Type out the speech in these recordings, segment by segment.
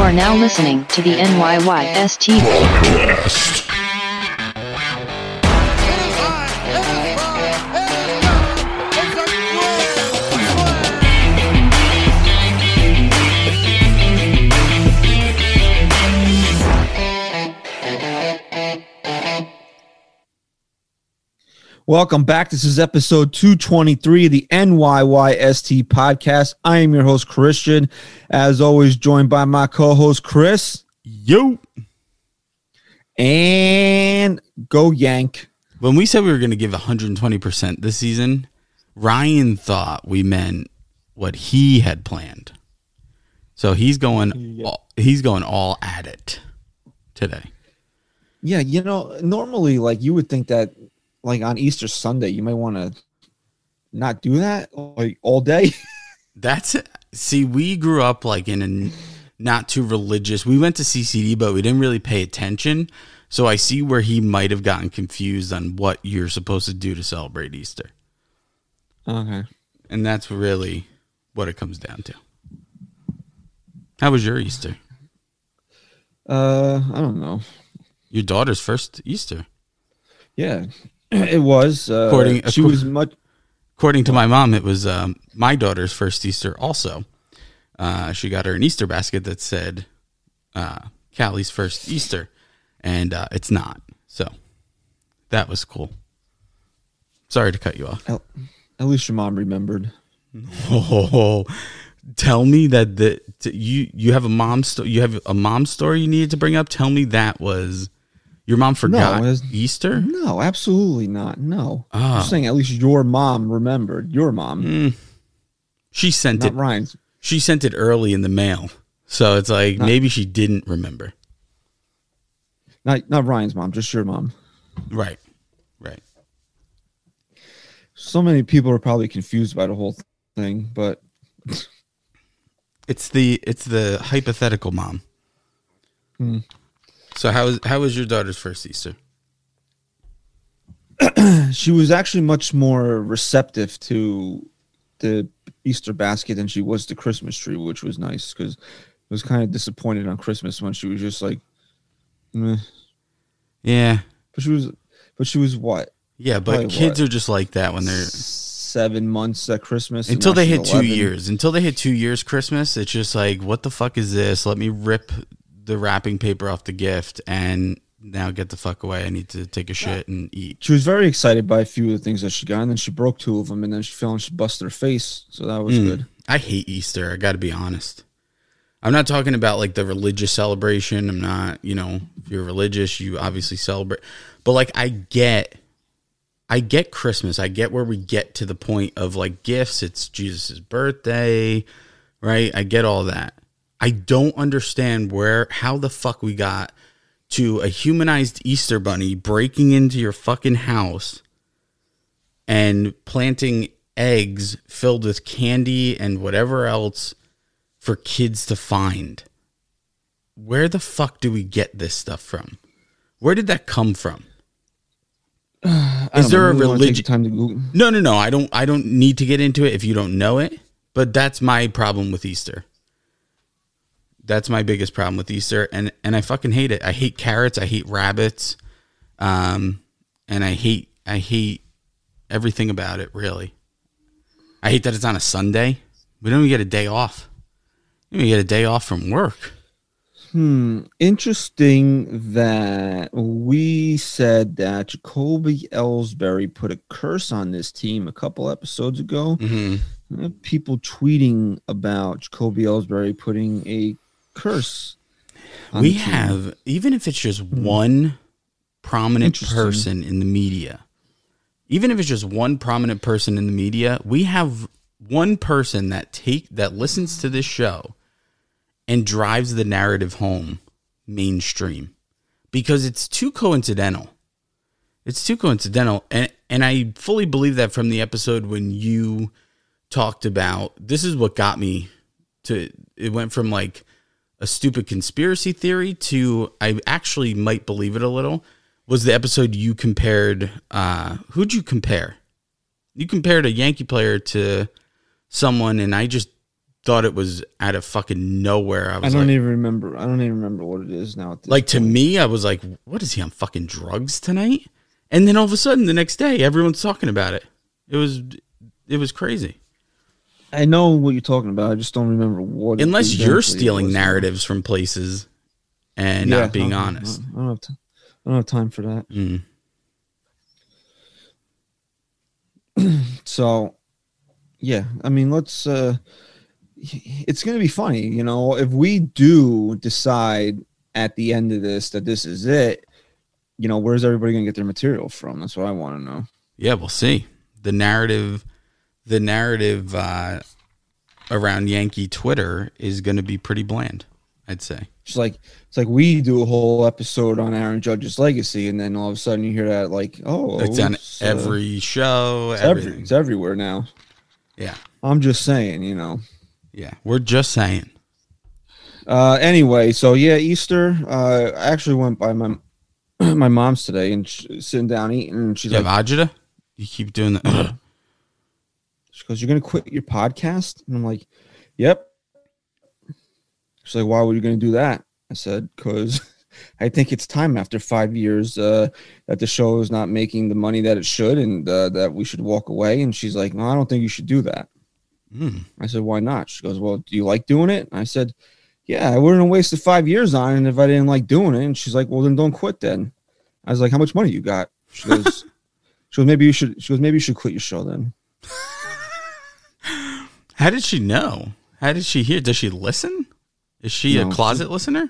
are now listening to the NYYST. Welcome back. This is episode 223 of the NYYST podcast. I am your host, Christian. As always, joined by my co host, Chris. Yo. And go Yank. When we said we were going to give 120% this season, Ryan thought we meant what he had planned. So he's going all, he's going all at it today. Yeah, you know, normally, like you would think that, like on Easter Sunday, you might want to not do that like all day. That's see, we grew up like in a not too religious. We went to CCD, but we didn't really pay attention. So I see where he might have gotten confused on what you're supposed to do to celebrate Easter. okay. And that's really what it comes down to. How was your Easter? Uh, I don't know. Your daughter's first Easter. Yeah, it was. Uh, According- she was much. According to my mom, it was um, my daughter's first Easter also. Uh, she got her an Easter basket that said uh, Callie's first Easter, and uh, it's not. So that was cool. Sorry to cut you off. At at least your mom remembered. Oh, tell me that the t- you you have a mom sto- you have a mom story you needed to bring up. Tell me that was your mom forgot was- Easter. No, absolutely not. No. I'm Oh. saying at least your mom remembered. Your mom, Mm. She sent not it. Ryan's. She sent it early in the mail, so it's like Not- maybe she didn't remember. Not not Ryan's mom, just your mom. Right, right. So many people are probably confused by the whole thing, but It's the it's the hypothetical mom. Hmm. So how was how was your daughter's first Easter? she was actually much more receptive to the Easter basket than she was the Christmas tree, which was nice because I was kind of disappointed on Christmas when she was just like, meh. Yeah, but she was, but she was what yeah, but Probably kids what? are just like that when they're seven months at Christmas until they hit two years. Until they hit two years Christmas, it's just like what the fuck is this? Let me rip the wrapping paper off the gift and now get the fuck away. I need to take a shit and eat. She was very excited by a few of the things that she got, and then she broke two of them, and then she fell and she busted her face. So that was Mm. good. I hate Easter. I got to be honest. I'm not talking about like the religious celebration. I'm not, you know, if you're religious, you obviously celebrate. But like I get I get Christmas. I get where we get to the point of like gifts. It's Jesus' birthday, right? I get all that. I don't understand where how the fuck we got to a humanized Easter bunny breaking into your fucking house and planting eggs filled with candy and whatever else for kids to find. Where the fuck do we get this stuff from? Where did that come from? Is there know, a you wanna take religion? Time to Google. No, no, no. I don't. I don't need to get into it if you don't know it. But that's my problem with Easter. That's my biggest problem with Easter, and and I fucking hate it. I hate carrots. I hate rabbits, um, and I hate I hate everything about it. Really, I hate that it's on a Sunday. We don't even get a day off. We don't even get a day off from work. Hmm. Interesting that we said that Jacoby Ellsbury put a curse on this team a couple episodes ago. hmm Uh, People tweeting about Jacoby Ellsbury putting a curse. we have even if it's just one prominent person in the media even if it's just one prominent person in the media we have one person that take that listens to this show and drives the narrative home mainstream because it's too coincidental. It's too coincidental. And and I fully believe that from the episode when you talked about this is what got me to it went from like a stupid conspiracy theory to I actually might believe it a little was the episode you compared uh who'd you compare? You compared a Yankee player to someone and I just thought it was out of fucking nowhere. I was I don't like, even remember. I don't even remember what it is now. Like to me, I was like, what is he on fucking drugs tonight? And then all of a sudden, the next day, everyone's talking about it. It was, it was crazy. I know what you're talking about. I just don't remember what. Unless you're stealing narratives from places and Yeah, not being I honest. I don't have time. Don't have time for that. Mm. So, yeah, I mean, let's. uh It's going to be funny, you know, if we do decide at the end of this that this is it. You know, where's everybody going to get their material from? That's what I want to know. Yeah, we'll see. The narrative, the narrative uh, around Yankee Twitter is going to be pretty bland. I'd say. It's like it's like we do a whole episode on Aaron Judge's legacy, and then all of a sudden you hear that like, oh, It's on it's, uh, every show. it's, every, it's everywhere now. Yeah, I'm just saying, you know. yeah. We're just saying. Uh, anyway, so yeah, Easter. Uh, I actually went by my my mom's today and sitting down eating, and she's You have like, agita? You keep doing that. Goes, "You're gonna quit your podcast?" And I'm like, "Yep." She's like, "Why were you gonna do that?" I said, "Cause I think it's time after five years uh, that the show is not making the money that it should, and uh, that we should walk away." And she's like, "No, I don't think you should do that." Mm. I said, "Why not?" She goes, "Well, do you like doing it?" And I said, "Yeah, I wouldn't have wasted five years on it if I didn't like doing it." And she's like, "Well, then don't quit then." I was like, "How much money you got?" She goes, "She goes, maybe you should." She goes, "Maybe you should quit your show then." How did she know? How did she hear? Does she listen? Is she No, a closet listener?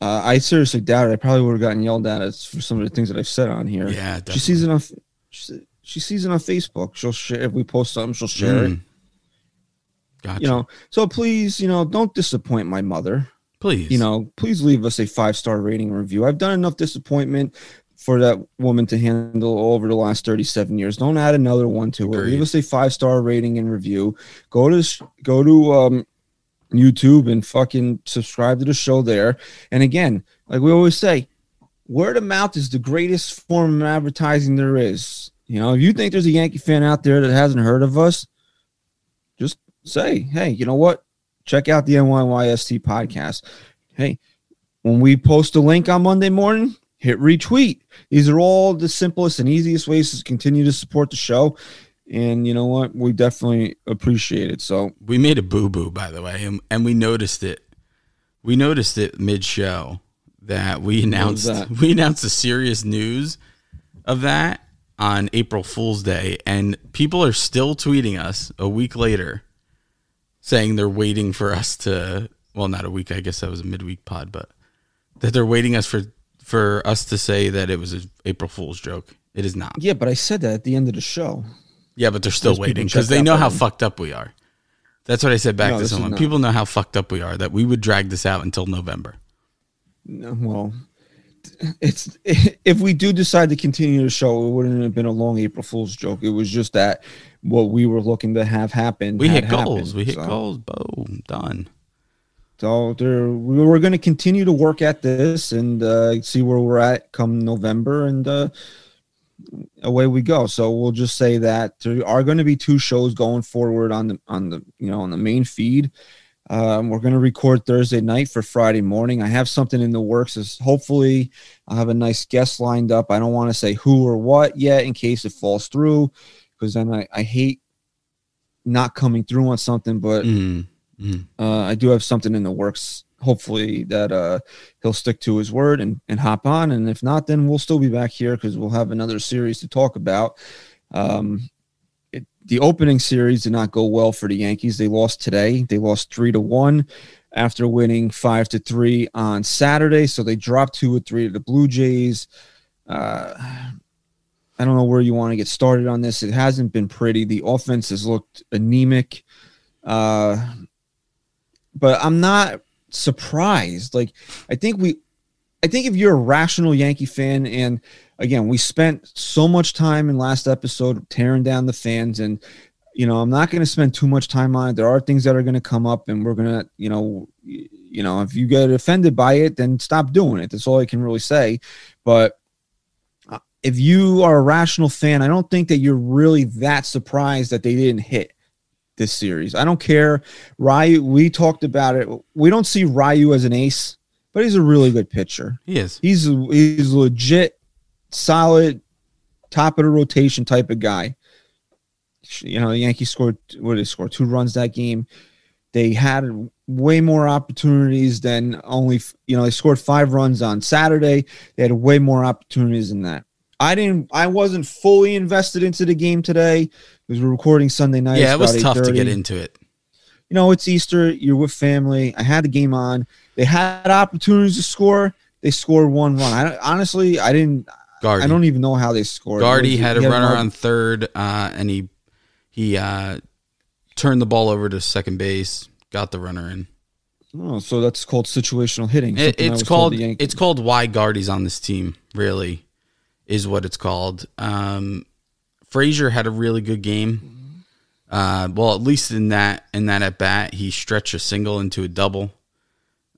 Uh, I seriously doubt it. I probably would have gotten yelled at us for some of the things that I've said on here. Yeah, she sees it on. She, she sees it on Facebook. She'll share if we post something. She'll share it. Mm. Gotcha. You know, so please, you know, don't disappoint my mother. please. you know, please leave us a five star rating review. I've done enough disappointment for that woman to handle over the last 37 years. Don't add another one to it. Agreed. Leave us a five star rating and review. Go to go to um YouTube and fucking subscribe to the show there. And again, like we always say, word of mouth is the greatest form of advertising there is. You know, if you think there's a Yankee fan out there that hasn't heard of us, just say, hey, you know what? Check out the NYYST podcast. Hey, when we post a link on Monday morning, hit retweet. These are all the simplest and easiest ways to continue to support the show. And you know what? We definitely appreciate it. So we made a boo boo, by the way, and, and we noticed it. We noticed it mid show that we announced that? we announced the serious news of that on April Fool's Day, and people are still tweeting us a week later saying they're waiting for us to well, not a week, I guess that was a midweek pod, but that they're waiting us for for us to say that it was an April Fool's joke. It is not. yeah, but I said that at the end of the show. Yeah, but they're still waiting because they know how fucked up we are. That's what I said back No, to someone. People know how fucked up we are that we would drag this out until November. No, Well, it's if we do decide to continue the show, it wouldn't have been a long April Fool's joke. It was just that what we were looking to have happen. We hit goals. We hit So- goals. Boom. Done. So there, we we're going to continue to work at this and uh, see where we're at come November, and uh, away we go. So we'll just say that there are going to be two shows going forward on the on the you know on the main feed. Um, we're going to record Thursday night for Friday morning. I have something in the works. Is hopefully I'll have a nice guest lined up. I don't want to say who or what yet in case it falls through, because then I, I hate not coming through on something. But Mm. Mm. uh, I do have something in the works. Hopefully that uh, he'll stick to his word and, and hop on. And if not, then we'll still be back here because we'll have another series to talk about. Um, it, the opening series did not go well for the Yankees. They lost today. They lost three to one after winning five to three on Saturday. So they dropped two or three to the Blue Jays. Uh, I don't know where you want to get started on this. It hasn't been pretty. The offense has looked anemic. Uh, but I'm not surprised. Like I think we I think if you're a rational Yankee fan and again, we spent so much time in last episode tearing down the fans and you know, I'm not going to spend too much time on it. There are things that are going to come up and we're going to, you know, you know, if you get offended by it, then stop doing it. That's all I can really say. But uh, if you are a rational fan, I don't think that you're really that surprised that they didn't hit. This series. I don't care. Ryu, we talked about it. We don't see Ryu as an ace, but he's a really good pitcher. He is. He's he's legit, solid, top of the rotation type of guy. You know, the Yankees scored what did they score? Two runs that game. They had way more opportunities than only you know they scored five runs on Saturday. They had way more opportunities than that. I didn't. I wasn't fully invested into the game today because we're recording Sunday night. Yeah, it was tough to get into it. You know, it's Easter. You're with family. I had the game on. They had opportunities to score. They scored one run. I honestly, I didn't. Gardy. I don't even know how they scored. Gardy had a runner run- on third, uh, and he he uh, turned the ball over to second base, got the runner in. Oh, so that's called situational hitting. It, it's was called it's called why Gardy's on this team. Really, is what it's called. Um, Frazier had a really good game. Uh, well, at least in that in that at bat, he stretched a single into a double.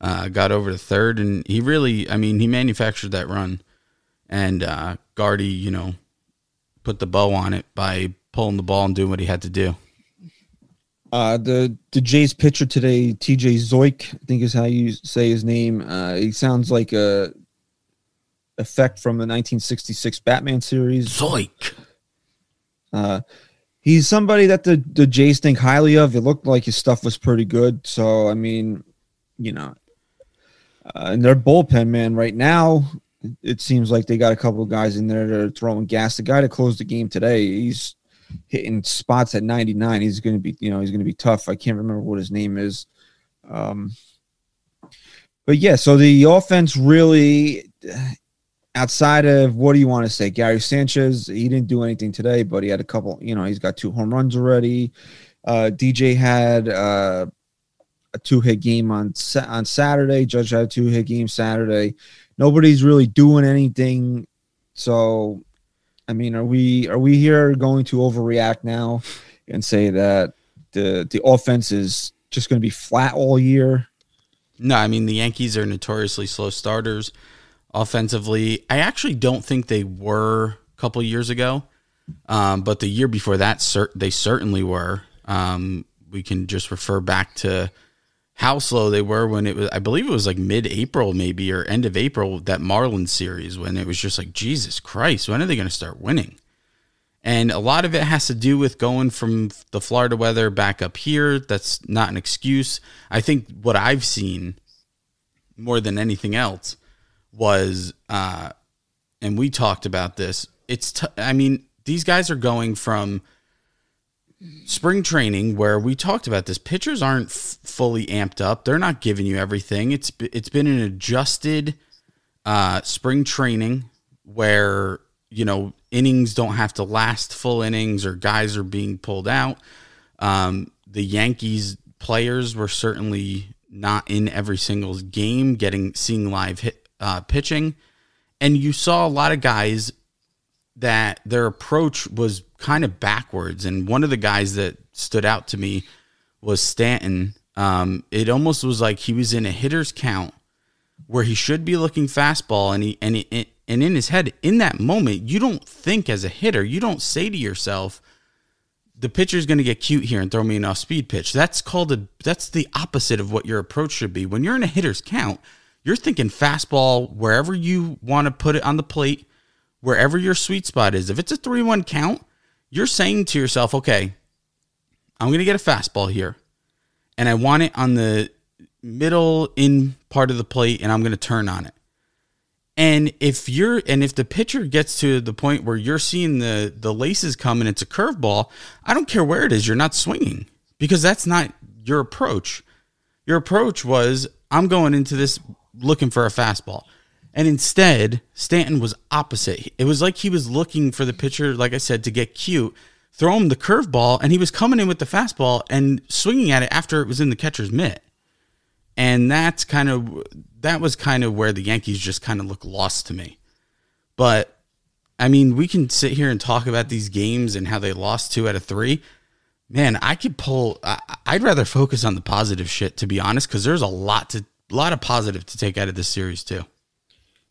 Uh, got over to third, and he really, I mean, he manufactured that run. And uh, Gardy, you know, put the bow on it by pulling the ball and doing what he had to do. Uh, the the Jays pitcher today, TJ Zeuch, I think is how you say his name. Uh, he sounds like a effect from the 1966 Batman series. Zoik. Uh, he's somebody that the the Jays think highly of. It looked like his stuff was pretty good. So I mean, you know, uh, and their bullpen man right now, it seems like they got a couple of guys in there that are throwing gas. The guy that closed the game today, he's hitting spots at 99. He's going to be, you know, he's going to be tough. I can't remember what his name is. Um, but yeah, so the offense really, outside of what do you want to say? Gary Sanchez, he didn't do anything today, but he had a couple, you know, he's got two home runs already. Uh, DJ had uh, a two hit game on on Saturday. Judge had a two hit game Saturday. Nobody's really doing anything. So, I mean, are we are we here going to overreact now and say that the the offense is just going to be flat all year? No, I mean the Yankees are notoriously slow starters offensively. I actually don't think they were a couple years ago, um, but the year before that, cer- they certainly were. Um, we can just refer back to how slow they were when it was. I believe it was like mid-April, maybe or end of April, that Marlins series when it was just like Jesus Christ, when are they going to start winning? And a lot of it has to do with going from the Florida weather back up here. That's not an excuse. I think what I've seen more than anything else was, uh, and we talked about this. It's, t- I mean, these guys are going from spring training where we talked about this. Pitchers aren't f- fully amped up. They're not giving you everything. It's it's been an adjusted uh, spring training where you know innings don't have to last full innings or guys are being pulled out. Um, the Yankees players were certainly not in every single game, getting seeing live hit, uh, pitching, and you saw a lot of guys that their approach was kind of backwards. And one of the guys that stood out to me was Stanton. Um, it almost was like he was in a hitter's count where he should be looking fastball, and he and he, and in his head, in that moment, you don't think as a hitter, you don't say to yourself, "The pitcher's going to get cute here and throw me an off-speed pitch." That's called a that's the opposite of what your approach should be. When you're in a hitter's count, you're thinking fastball wherever you want to put it on the plate wherever your sweet spot is. If it's a 3 1 count, you're saying to yourself, okay, I'm going to get a fastball here, and I want it on the middle in part of the plate, and I'm going to turn on it. And if you're and if the pitcher gets to the point where you're seeing the the laces come and it's a curveball, I don't care where it is, you're not swinging because that's not your approach. Your approach was I'm going into this looking for a fastball. And instead, Stanton was opposite. It was like he was looking for the pitcher, like I said, to get cute, throw him the curveball, and he was coming in with the fastball and swinging at it after it was in the catcher's mitt. And that's kind of that was kind of where the Yankees just kind of look lost to me. But I mean, we can sit here and talk about these games and how they lost two out of three. Man, I could pull. I'd rather focus on the positive shit, to be honest, because there's a lot to, a lot of positive to take out of this series too.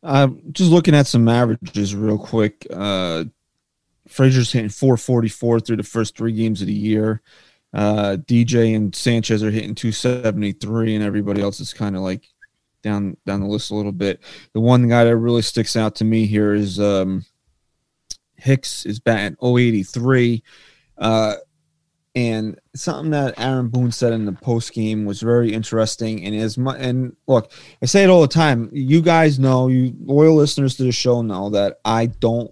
Uh, just looking at some averages real quick. Uh, Frazier's hitting 444 through the first three games of the year. Uh, DJ and Sanchez are hitting 273, and everybody else is kind of like down down the list a little bit. The one guy that really sticks out to me here is um, Hicks is batting 083. Uh, and something that Aaron Boone said in the post game was very interesting. And as much and look, I say it all the time. You guys know, you loyal listeners to the show know that I don't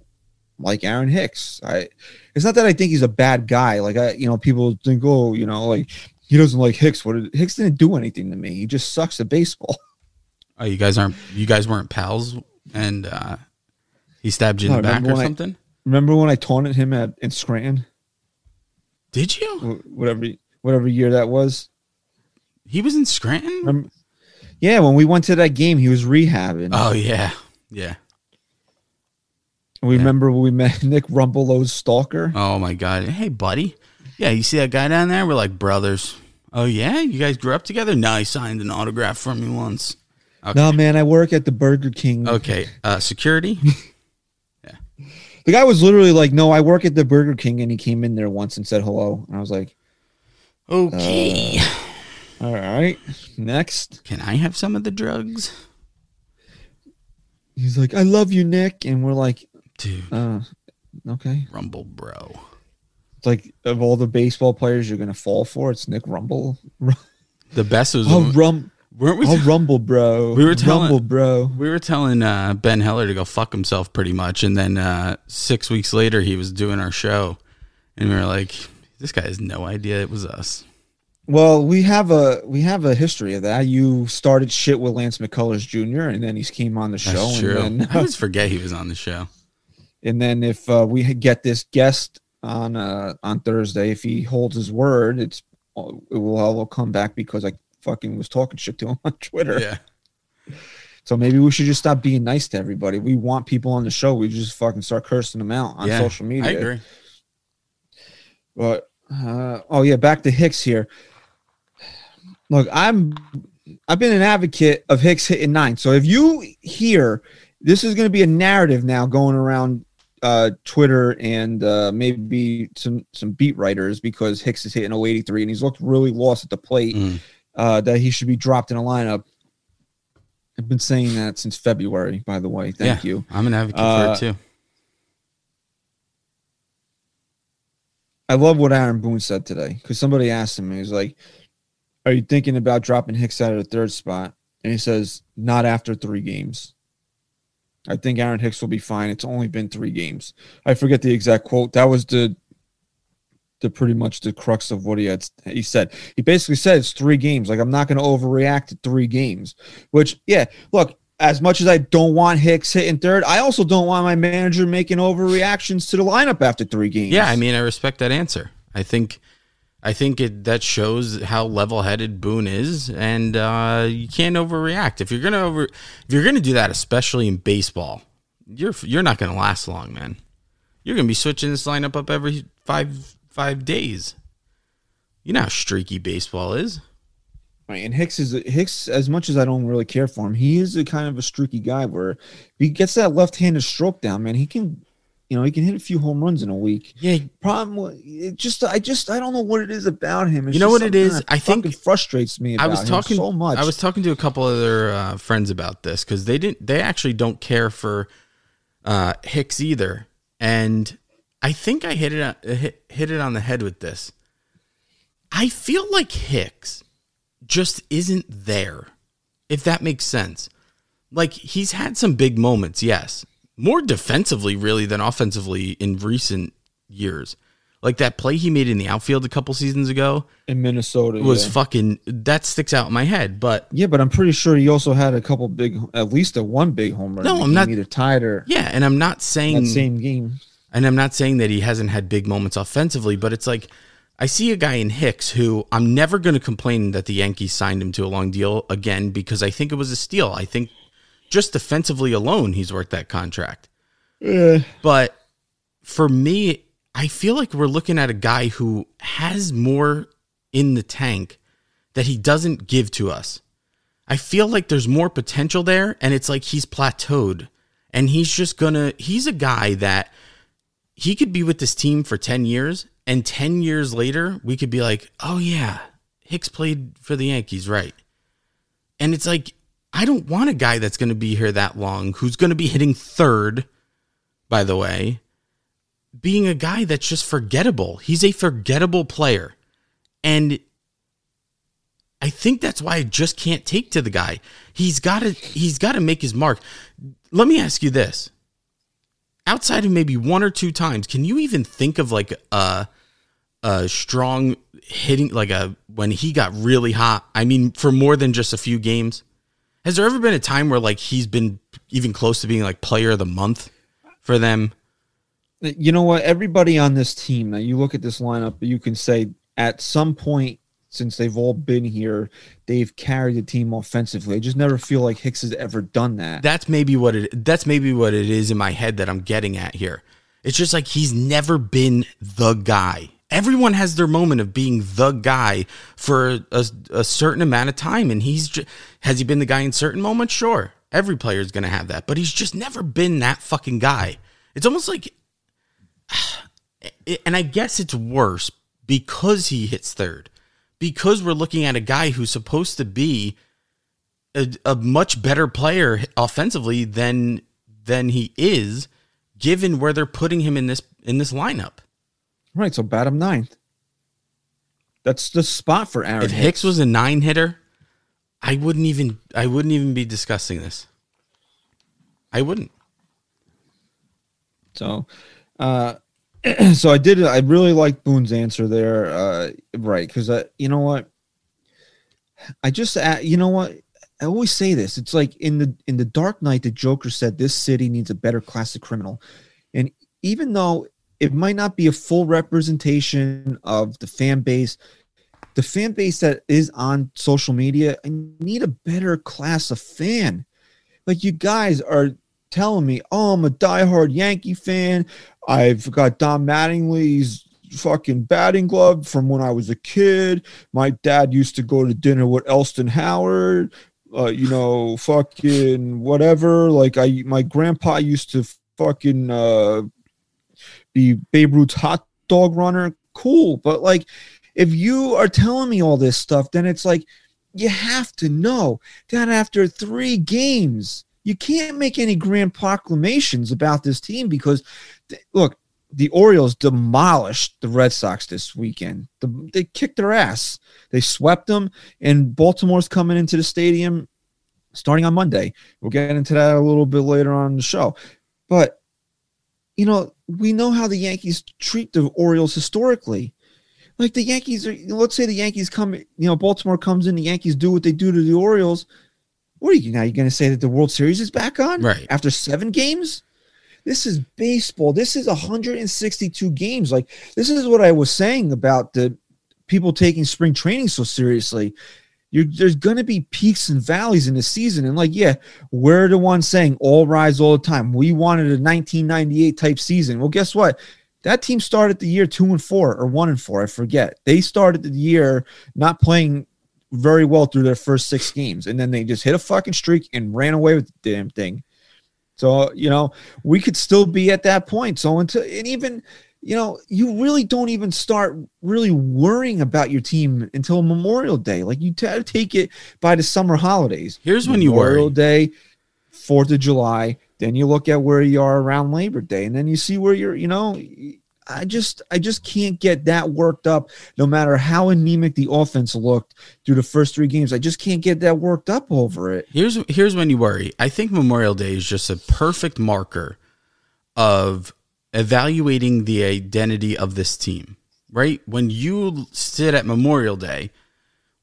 like Aaron Hicks. I it's not that I think he's a bad guy. Like I, you know, people think, oh, you know, like he doesn't like Hicks. What did, Hicks didn't do anything to me. He just sucks at baseball. Oh, you guys aren't you guys weren't pals and uh he stabbed you in No, the back or when I- something? Remember when I taunted him at in Scranton, Did you? Whatever whatever year that was? He was in Scranton? Remember? Yeah, when we went to that game, he was rehabbing. Oh yeah. Yeah. we yeah. remember when we met Nick Rumbelow's stalker. Oh my god. Hey buddy. Yeah, you see that guy down there? We're like brothers. Oh yeah? You guys grew up together? No, he signed an autograph from me once. Okay. No, man, I work at the Burger King. Okay. Uh security? The guy was literally like, "No, I work at the Burger King," and he came in there once and said hello, and I was like, Okay. "All right, next." Can I have some of the drugs? He's like, "I love you, Nick," and we're like, Dude, "Uh, okay." Rumble bro. It's like of all the baseball players you're gonna fall for, it's Nick Rumble. The best was Oh, when- rum, weren't we oh, Rumble, bro. We were telling- Rumble, bro. We were telling uh, Ben Heller to go fuck himself pretty much. And then uh, six weeks later, he was doing our show. And we were like, this guy has no idea it was us. Well, we have a we have a history of that. You started shit with Lance McCullers Jr. and then he came on the show. That's true. And then, I always forget he was on the show. and then if uh, we get this guest on uh, on Thursday, if he holds his word, it's it will all come back because I fucking was talking shit to him on Twitter. Yeah. So maybe we should just stop being nice to everybody. We want people on the show. We just fucking start cursing them out on yeah. social media. I agree. But uh, oh yeah, back to Hicks here. Look, I'm I've been an advocate of Hicks hitting nine. So if you hear this is going to be a narrative now going around uh, Twitter and uh, maybe some some beat writers because Hicks is hitting 083 and he's looked really lost at the plate Mm. Uh, that he should be dropped in a lineup. I've been saying that since February, by the way. Thank Yeah. you. I'm an advocate Uh, for it too. I love what Aaron Boone said today because somebody asked him, he was like, Are you thinking about dropping Hicks out of the third spot? And he says, Not after three games. I think Aaron Hicks will be fine. It's only been three games. I forget the exact quote. That was the the pretty much the crux of what he had he said. He basically said it's three games. Like I'm not gonna overreact to three games. Which, yeah, look, as much as I don't want Hicks hitting third, I also don't want my manager making overreactions to the lineup after three games. Yeah, I mean, I respect that answer. I think, I think it that shows how level-headed Boone is, and uh, you can't overreact. If you're gonna over, if you're gonna do that, especially in baseball, you're you're not gonna last long, man. You're gonna be switching this lineup up every five five days. You know how streaky baseball is. Right, and Hicks is Hicks. As much as I don't really care for him, he is a kind of a streaky guy. Where if he gets that left-handed stroke down, man, he can, you know, he can hit a few home runs in a week. Yeah, Problem, it just I just I don't know what it is about him. It's You know what it is? I think- fucking frustrates me. About I was him talking so much. I was talking to a couple other uh, friends about this because they didn't. They actually don't care for uh, Hicks either, and I think I hit it on- uh, hit, hit it on the head with this. I feel like Hicks just isn't there, if that makes sense. Like he's had some big moments, yes, more defensively really than offensively in recent years. Like that play he made in the outfield a couple seasons ago in Minnesota. was yeah. fucking that sticks out in my head. But yeah, but I'm pretty sure he also had a couple big, at least a one big home run. No, I'm not- either tied or yeah, and I'm not saying that same game. And I'm not saying that he hasn't had big moments offensively, but it's like I see a guy in Hicks who I'm never going to complain that the Yankees signed him to a long deal again because I think it was a steal. I think just defensively alone he's worth that contract. Eh, But for me, I feel like we're looking at a guy who has more in the tank that he doesn't give to us. I feel like there's more potential there, and it's like he's plateaued. And he's just gonna, he's a guy that he could be with this team for 10 years And 10 years later, we could be like, oh, yeah, Hicks played for the Yankees, right? And it's like, I don't want a guy that's going to be here that long, who's going to be hitting third, by the way, being a guy that's just forgettable. He's a forgettable player. And I think that's why I just can't take to the guy. He's got to he's got to make his mark. Let me ask you this. Outside of maybe one or two times, can you even think of like a a strong hitting like a when he got really hot? I mean, for more than just a few games. Has there ever been a time where like he's been even close to being like player of the month for them? You know what? Everybody on this team, now you look at this lineup, you can say at some point since they've all been here, they've carried the team offensively. I just never feel like Hicks has ever done that. That's maybe what it that's maybe what it is in my head that I'm getting at here. It's just like he's never been the guy. Everyone has their moment of being the guy for a, a certain amount of time, and he's just, has he been the guy in certain moments? Sure, every player is going to have that, but he's just never been that fucking guy. It's almost like, and I guess it's worse because he hits third because we're looking at a guy who's supposed to be a, a much better player offensively than than he is, given where they're putting him in this in this lineup. Right, so bat him ninth. That's the spot for Aaron. If Hicks, Hicks was a nine hitter, I wouldn't even I wouldn't even be discussing this. I wouldn't. So, uh, so I did. I really like Boone's answer there, uh, right? Because uh, you know what, I just uh, you know what I always say this. It's like in the in the Dark Knight, the Joker said this city needs a better class of criminal, and even though it might not be a full representation of the fan base, the fan base that is on social media, I need a better class of fan. Like you guys are telling me, oh, I'm a diehard Yankee fan. I've got Don Mattingly's fucking batting glove from when I was a kid. My dad used to go to dinner with Elston Howard. Uh, you know, fucking whatever. Like I, my grandpa used to fucking uh, be Babe Ruth's hot dog runner. Cool, but like, if you are telling me all this stuff, then it's like you have to know that after three games, you can't make any grand proclamations about this team because, look, the Orioles demolished the Red Sox this weekend. The, they kicked their ass. They swept them, and Baltimore's coming into the stadium starting on Monday. We'll get into that a little bit later on the show. But, you know, we know how the Yankees treat the Orioles historically. Like the Yankees are, let's say the Yankees come, you know, Baltimore comes in, the Yankees do what they do to the Orioles what are you now? You're going to say that the World Series is back on? Right. After seven games? This is baseball. This is 162 games. Like, this is what I was saying about the people taking spring training so seriously. You're, there's going to be peaks and valleys in the season. And, like, yeah, we're the ones saying all rise all the time. We wanted a 1998 type season. Well, guess what? That team started the year two and four or one and four. I forget. They started the year not playing very well through their first six games, and then they just hit a fucking streak and ran away with the damn thing. So you know we could still be at that point. So until and even you know you really don't even start really worrying about your team until Memorial Day. Like you t- take it by the summer holidays. Here's when you worry. Memorial Day, Fourth of July. Then you look at where you are around Labor Day, and then you see where you're. You know, I just I just can't get that worked up no matter how anemic the offense looked through the first 3 games. I just can't get that worked up over it. Here's here's when you worry. I think Memorial Day is just a perfect marker of evaluating the identity of this team. Right? When you sit at Memorial Day,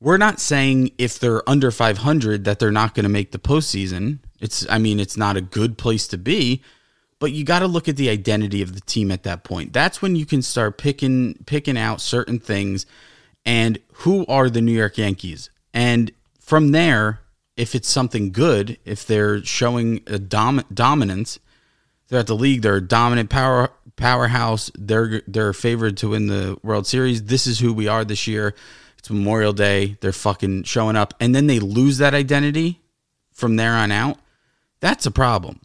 we're not saying if they're under 500 that they're not going to make the postseason. It's I mean, it's not a good place to be but you got to look at the identity of the team at that point. That's when you can start picking picking out certain things and who are the New York Yankees. And from there, if it's something good, if they're showing a dom- dominance throughout the league, they're a dominant power powerhouse. They're they're favored to win the World Series. This is who we are this year. It's Memorial Day. They're fucking showing up, and then they lose that identity from there on out. That's a problem.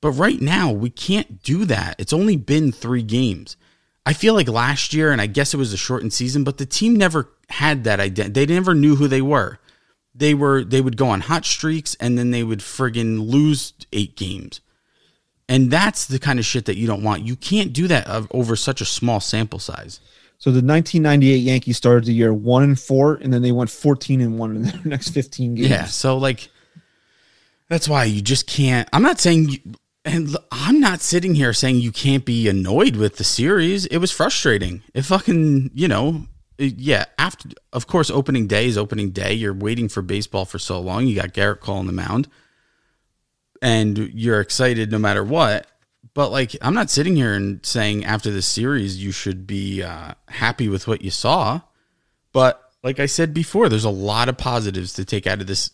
But right now, we can't do that. It's only been three games. I feel like last year, and I guess it was a shortened season, but the team never had that identity. They never knew who they were. They were they would go on hot streaks and then they would friggin' lose eight games. And that's the kind of shit that you don't want. You can't do that over such a small sample size. So the 1998 Yankees started the year one and four, and then they went 14 and one in their next 15 games. Yeah. So like, that's why you just can't. I'm not saying, you, and I'm not sitting here saying you can't be annoyed with the series. It was frustrating. It fucking, you know, yeah. After, of course, opening day is opening day. You're waiting for baseball for so long. You got Gerrit Cole on the mound, and you're excited no matter what but like I'm not sitting here and saying after this series you should be uh, happy with what you saw. But like I said before, there's a lot of positives to take out of this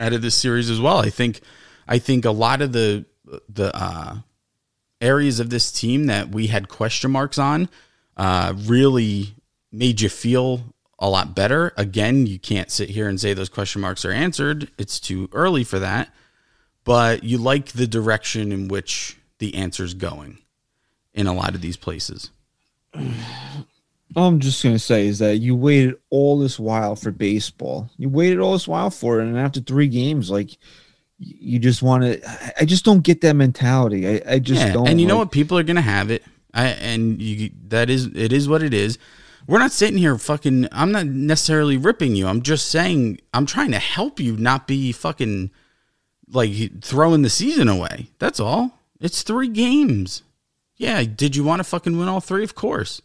out of this series as well. I think I think a lot of the the uh, areas of this team that we had question marks on uh, really made you feel a lot better. Again, you can't sit here and say those question marks are answered. It's too early for that. But you like the direction in which the answer's going in a lot of these places. All I'm just gonna say is that you waited all this while for baseball. You waited all this while for it, and after three games, like you just want to. I just don't get that mentality. I, I just yeah, don't. And you like, know what? People are gonna have it. I and you that is it is what it is. We're not sitting here fucking. I'm not necessarily ripping you. I'm just saying I'm trying to help you not be fucking like throwing the season away. That's all. It's three games. Yeah, did you want to fucking win all three? Of course.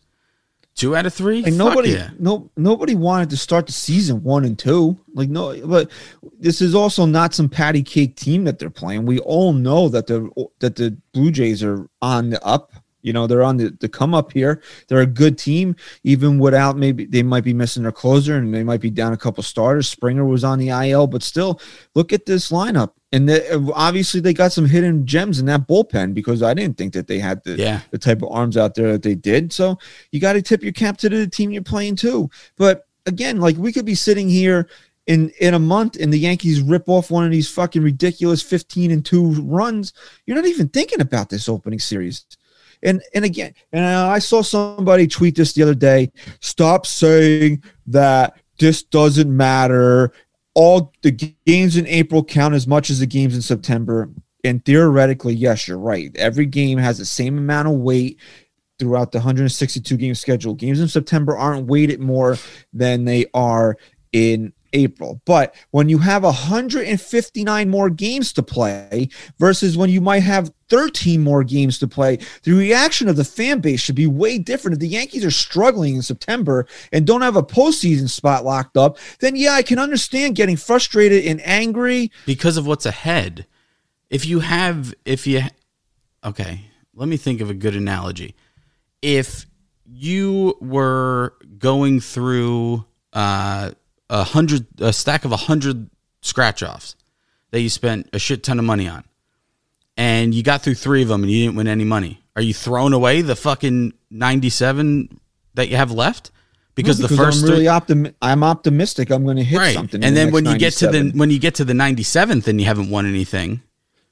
Two out of three. Like nobody, yeah. no, nobody wanted to start the season one and two. Like no, but this is also not some patty cake team that they're playing. We all know that the that the Blue Jays are on the up. You know, they're on the, the come up here. They're a good team, even without maybe they might be missing their closer and they might be down a couple starters. Springer was on the IL, but still, look at this lineup. And the, uh, obviously, they got some hidden gems in that bullpen because I didn't think that they had the, yeah. the type of arms out there that they did. So you got to tip your cap to the team you're playing too. But again, like we could be sitting here in in a month and the Yankees rip off one of these fucking ridiculous 15 and 2 runs, you're not even thinking about this opening series. And and again, and I saw somebody tweet this the other day. Stop saying that this doesn't matter. All the games in April count as much as the games in September. And theoretically, yes, you're right. Every game has the same amount of weight throughout the 162 game schedule. Games in September aren't weighted more than they are in April. But when you have 159 more games to play versus when you might have 13 more games to play, the reaction of the fan base should be way different. If the Yankees are struggling in September and don't have a postseason spot locked up, then yeah, I can understand getting frustrated and angry because of what's ahead. If you have, if you, okay, let me think of a good analogy. If you were going through, uh, a hundred a stack of a hundred scratch offs that you spent a shit ton of money on, and you got through three of them and you didn't win any money. Are you throwing away the fucking ninety seven that you have left? Because, no, because the first I'm really optim- I'm optimistic I'm going to hit right. something. And then when you get to the when you get to the 97th and you haven't won anything,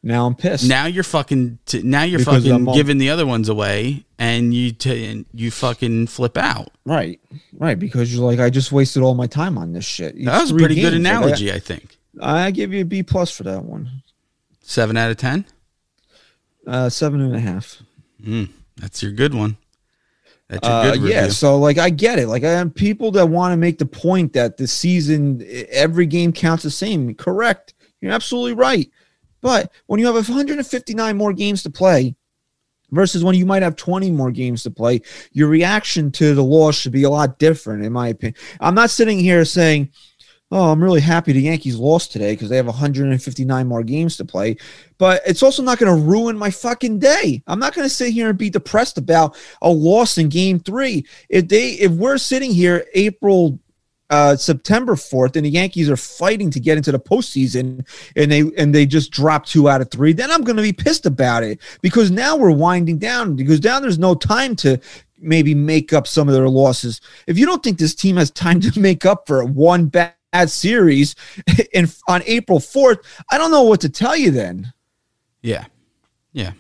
now I'm pissed. Now you're fucking. T- now you're because fucking giving the other ones away, and you t- you fucking flip out. Right, right. Because you're like, I just wasted all my time on this shit. It's that was a pretty games. good analogy, I, I, think. I give you a B plus for that one. Seven out of ten. Uh, seven and a half. Mm, that's your good one. That's your good uh, yeah. So like, I get it. Like, I have people that want to make the point that the season, every game counts the same. Correct. You're absolutely right. But when you have 159 more games to play versus when you might have 20 more games to play, your reaction to the loss should be a lot different, in my opinion. I'm not sitting here saying, Oh, I'm really happy the Yankees lost today because they have 159 more games to play. But it's also not going to ruin my fucking day. I'm not going to sit here and be depressed about a loss in game three. If they if we're sitting here April uh, September 4th and the Yankees are fighting to get into the postseason and they and they just drop two out of three, then I'm going to be pissed about it because now we're winding down because now there's no time to maybe make up some of their losses. If you don't think this team has time to make up for one bad series in on April 4th, I don't know what to tell you then. Yeah. Yeah.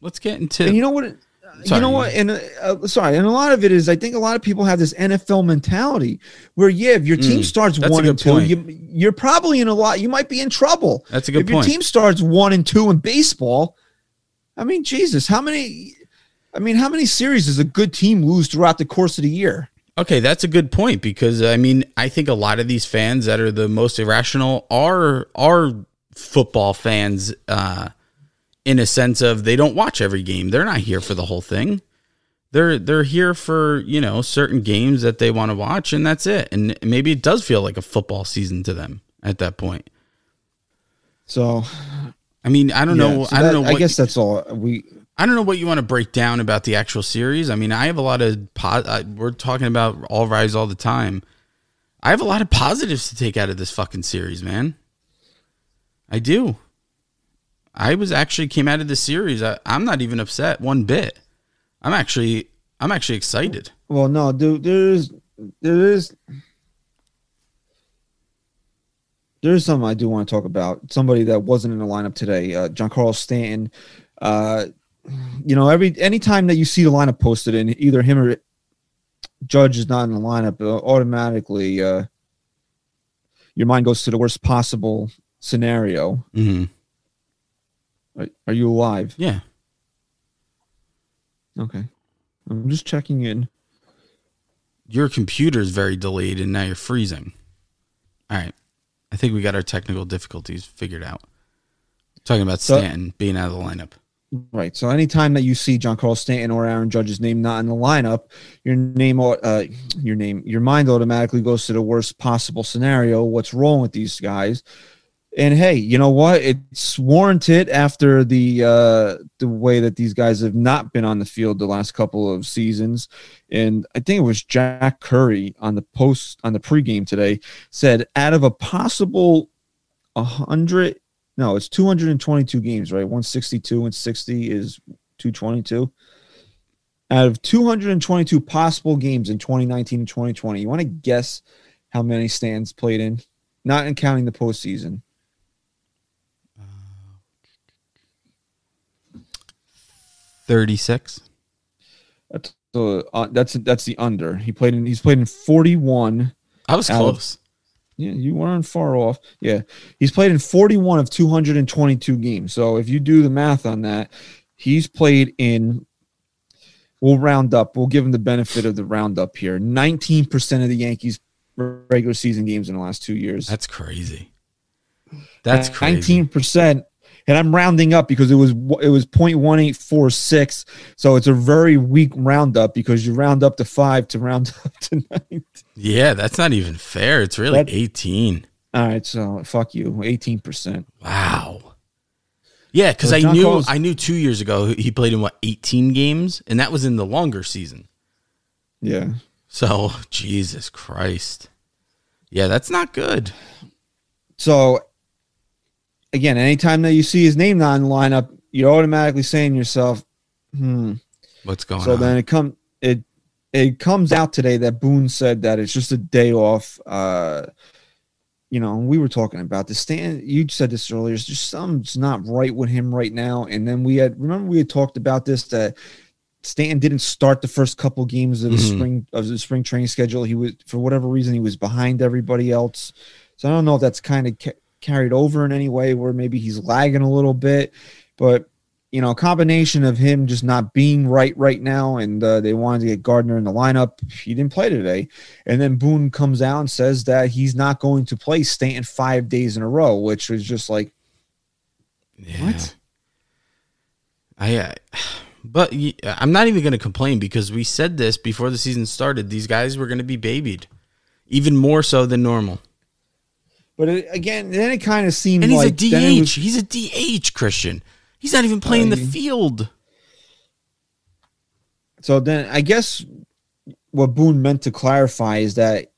Let's get into And you know what you know what? And uh, sorry, and a lot of it is I think a lot of people have this NFL mentality where yeah, if your team Mm, starts one and two, point. you, you're probably in a lot. You might be in trouble. That's a good if your team starts one and two in baseball, I mean, Jesus, how many? I mean, how many series does a good team lose throughout the course of the year? Okay, that's a good point because I mean, I think a lot of these fans that are the most irrational are are football fans uh in a sense of they don't watch every game. They're not here for the whole thing. They're they're here for, you know, certain games that they want to watch and that's it. And maybe it does feel like a football season to them at that point. So I mean, I don't know so I don't that- know what I guess that's all we. I don't know what you want to break down about the actual series. I mean, I have a lot of po- uh, we're talking about all rise all the time. I have a lot of positives to take out of this fucking series, man. I do. I was actually came out of the series. I, I'm not even upset one bit. I'm actually I'm actually excited. Well, no, dude, there's there is there's something I do want to talk about. Somebody that wasn't in the lineup today, uh, Giancarlo Stanton. Uh, you know, every anytime that you see the lineup posted and either him or Judge is not in the lineup, uh, automatically uh, your mind goes to the worst possible scenario. hmm Are, are you alive? Yeah. Okay, I'm just checking in. Your computer is very delayed and now you're freezing. All right. I think we got our technical difficulties figured out. Talking about So- Stanton being out of the lineup. Right. So anytime that you see Giancarlo Stanton or Aaron Judge's name not in the lineup, your name, uh, your name, your mind automatically goes to the worst possible scenario. What's wrong with these guys? And hey, you know what? It's warranted after the uh, the way that these guys have not been on the field the last couple of seasons. And I think it was Jack Curry on the post on the pregame today said out of a possible hundred no, it's 222 games, right? 162 and 60 is 222. Out of 222 possible games in 2019 and 2020, you want to guess how many stands played in? Not in counting the postseason. Thirty-six. That's the uh, that's that's the under. He played in. He's played in 41. I was of- close. Yeah, you weren't far off. Yeah, he's played in 41 of 222 games. So if you do the math on that, he's played in. We'll round up. We'll give him the benefit of the roundup here. 19% of the Yankees regular season games in the last two years. That's crazy. That's crazy. 19%. And I'm rounding up because it was it was 0.1846. So it's a very weak roundup because you round up to five to round up to nine. Yeah, that's not even fair. It's really That- 18. All right, so fuck you. 18%. Wow. Yeah, because So I knew Carlos- I knew two years ago he played in what 18 games, and that was in the longer season. Yeah. So Jesus Christ. Yeah, that's not good. So again, anytime that you see his name not in the lineup, you're automatically saying to yourself, hmm. What's going So on? So then it come it it comes out today that Boone said that it's just a day off. Uh you know, we were talking about this. Stan, you said this earlier. It's just something's not right with him right now. And then we had remember we had talked about this that Stan didn't start the first couple games of the Mhm. spring of the spring training schedule. He was for whatever reason he was behind everybody else. So I don't know if that's kind of carried over in any way where maybe he's lagging a little bit, but you know, a combination of him just not being right right now, and uh, they wanted to get Gardner in the lineup. He didn't play today, and then Boone comes out and says that he's not going to play Stanton five days in a row, which was just like, yeah. what? I, uh, but I'm not even going to complain because we said this before the season started. These guys were going to be babied, even more so than normal. But it, again, then it kind of seemed like. And he's like a DH. was- he's a DH, Christian. He's not even playing the field. So then I guess what Boone meant to clarify is that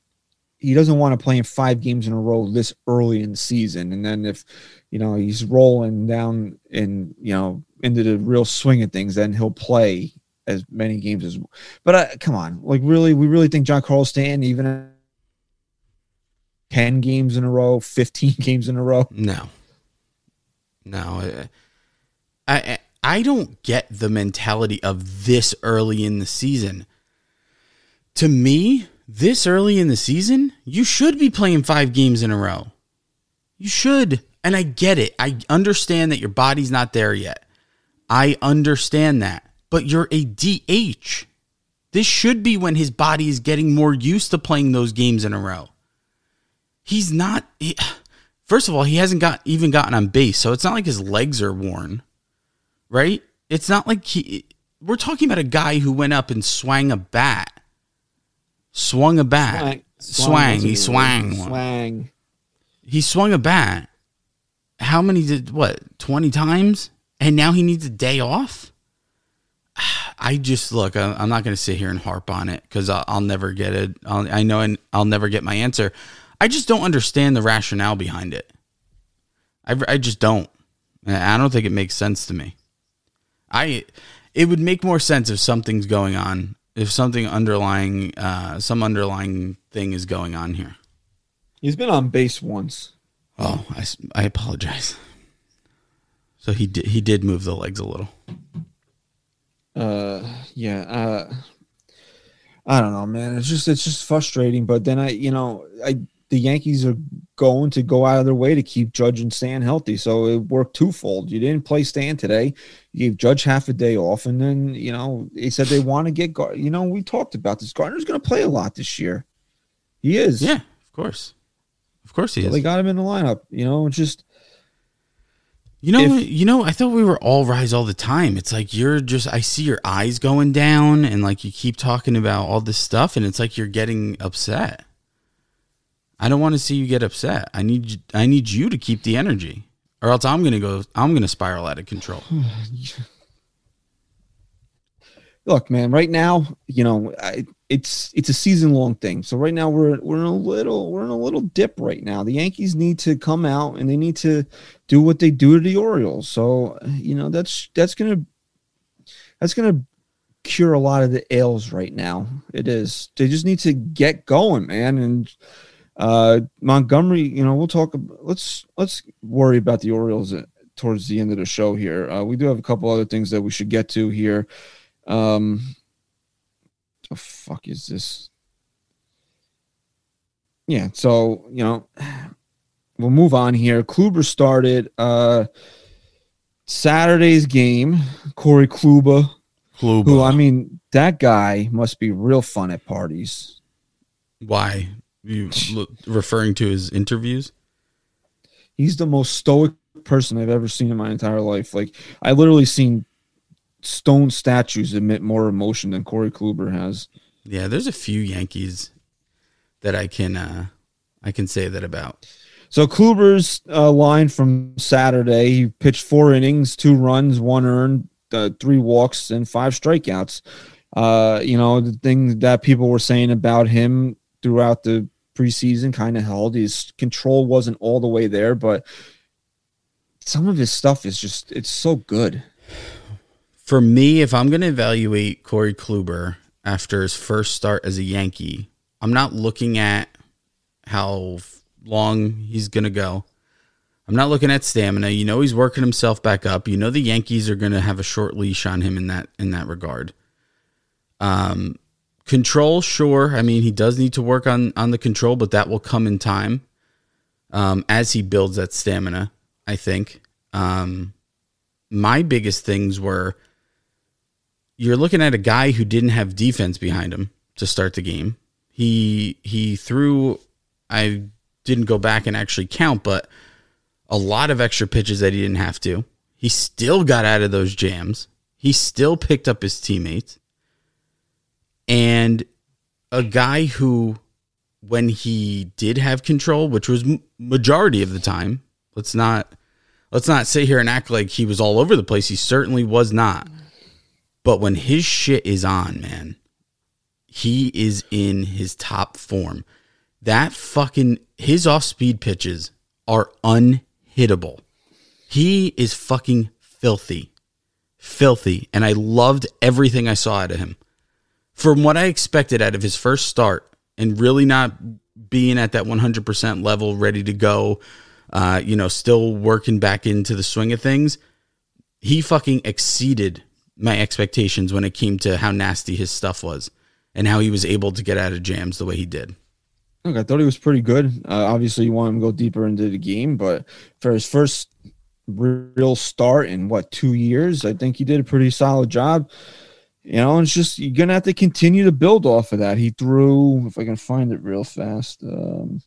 he doesn't want to play in five games in a row this early in the season. And then if, you know, he's rolling down in, you know, into the real swing of things, then he'll play as many games as. But uh, come on, like really, we really think Giancarlo Stanton even 10 games in a row, 15 games in a row. No, no. I, I I don't get the mentality of this early in the season. To me, this early in the season, you should be playing five games in a row. You should. And I get it. I understand that your body's not there yet. I understand that. But you're a DH. This should be when his body is getting more used to playing those games in a row. He's not. He, first of all, he hasn't got even gotten on base, so it's not like his legs are worn, right? It's not like he. We're talking about a guy who went up and swung a bat, swung a bat, swang. He swang. Swang. He swung a bat. How many did what? Twenty times, and now he needs a day off. I just look. I- I'm not going to sit here and harp on it because I'll, I'll never get it. I'll, I know, and I'll never get my answer. I just don't understand the rationale behind it. I, I just don't. I don't think it makes sense to me. I it would make more sense if something's going on, if something underlying, uh, some underlying thing is going on here. He's been on base once. Oh, I, I apologize. So he did he did move the legs a little. Uh, yeah. Uh, I don't know, man. It's just it's just frustrating. But then I, you know, I the Yankees are going to go out of their way to keep Judge and Stan healthy. So it worked twofold. You didn't play Stan today. You gave Judge half a day off, and then you know they said they want to get. Gar- You know, we talked about this. Gardner's going to play a lot this year. He is. Yeah, of course, of course he So is. they got him in the lineup. You know, just You know, If- you know, I thought we were all rise all the time. It's like you're just I see your eyes going down and like you keep talking about all this stuff and it's like you're getting upset. I don't want to see you get upset. I need you- I need you to keep the energy. Or else I'm to go I'm to spiral out of control. look, man. Right now, you know, I, it's it's a season long thing. So right now we're we're in a little we're in a little dip right now. The Yankees need to come out and they need to do what they do to the Orioles. So you know that's that's gonna that's gonna cure a lot of the ails right now. It is. They just need to get going, man. And uh Montgomery, you know, we'll talk. Let's let's worry about the Orioles towards the end of the show here. Uh, we do have a couple other things that we should get to here. Um, the fuck is this? Yeah, so you know, we'll move on here. Kluber started uh Saturday's game. Corey Kluber, Kluber. who I mean, that guy must be real fun at parties. Why? You referring to his interviews? He's the most stoic person I've ever seen in my entire life. Like I literally seen stone statues emit more emotion than Corey Kluber has. Yeah, there's a few Yankees that I can uh I can say that about. So Kluber's uh, line from Saturday, he pitched four innings, two runs, one earned, uh, three walks, and five strikeouts. Uh, you know, the thing that people were saying about him throughout the preseason kind of held. His control wasn't all the way there, but some of his stuff is just, it's so good. For me, if I'm going to evaluate Corey Kluber after his first start as a Yankee, I'm not looking at how long he's going to go. I'm not looking at stamina. You know he's working himself back up. You know the Yankees are going to have a short leash on him in that in that regard. Um control, sure. I mean, he does need to work on on the control, but that will come in time. Um as he builds that stamina, I think. Um my biggest things were you're looking at a guy who didn't have defense behind him to start the game. He he threw I didn't go back and actually count, but a lot of extra pitches that he didn't have to. He still got out of those jams. He still picked up his teammates. And a guy who when he did have control, which was majority of the time, let's not let's not sit here and act like he was all over the place. He certainly was not. But when his shit is on, man, he is in his top form. That fucking his off speed pitches are unhittable. He is fucking filthy. Filthy. And I loved everything I saw out of him. From what I expected out of his first start and really not being at that 100% level, ready to go, uh, you know, still working back into the swing of things, he fucking exceeded my expectations when it came to how nasty his stuff was and how he was able to get out of jams the way he did. Look, I thought he was pretty good. Uh, obviously, you want him to go deeper into the game, but for his first real start in what two years, I think he did a pretty solid job. You know, it's just you're gonna have to continue to build off of that. He threw, if I can find it real fast. Um,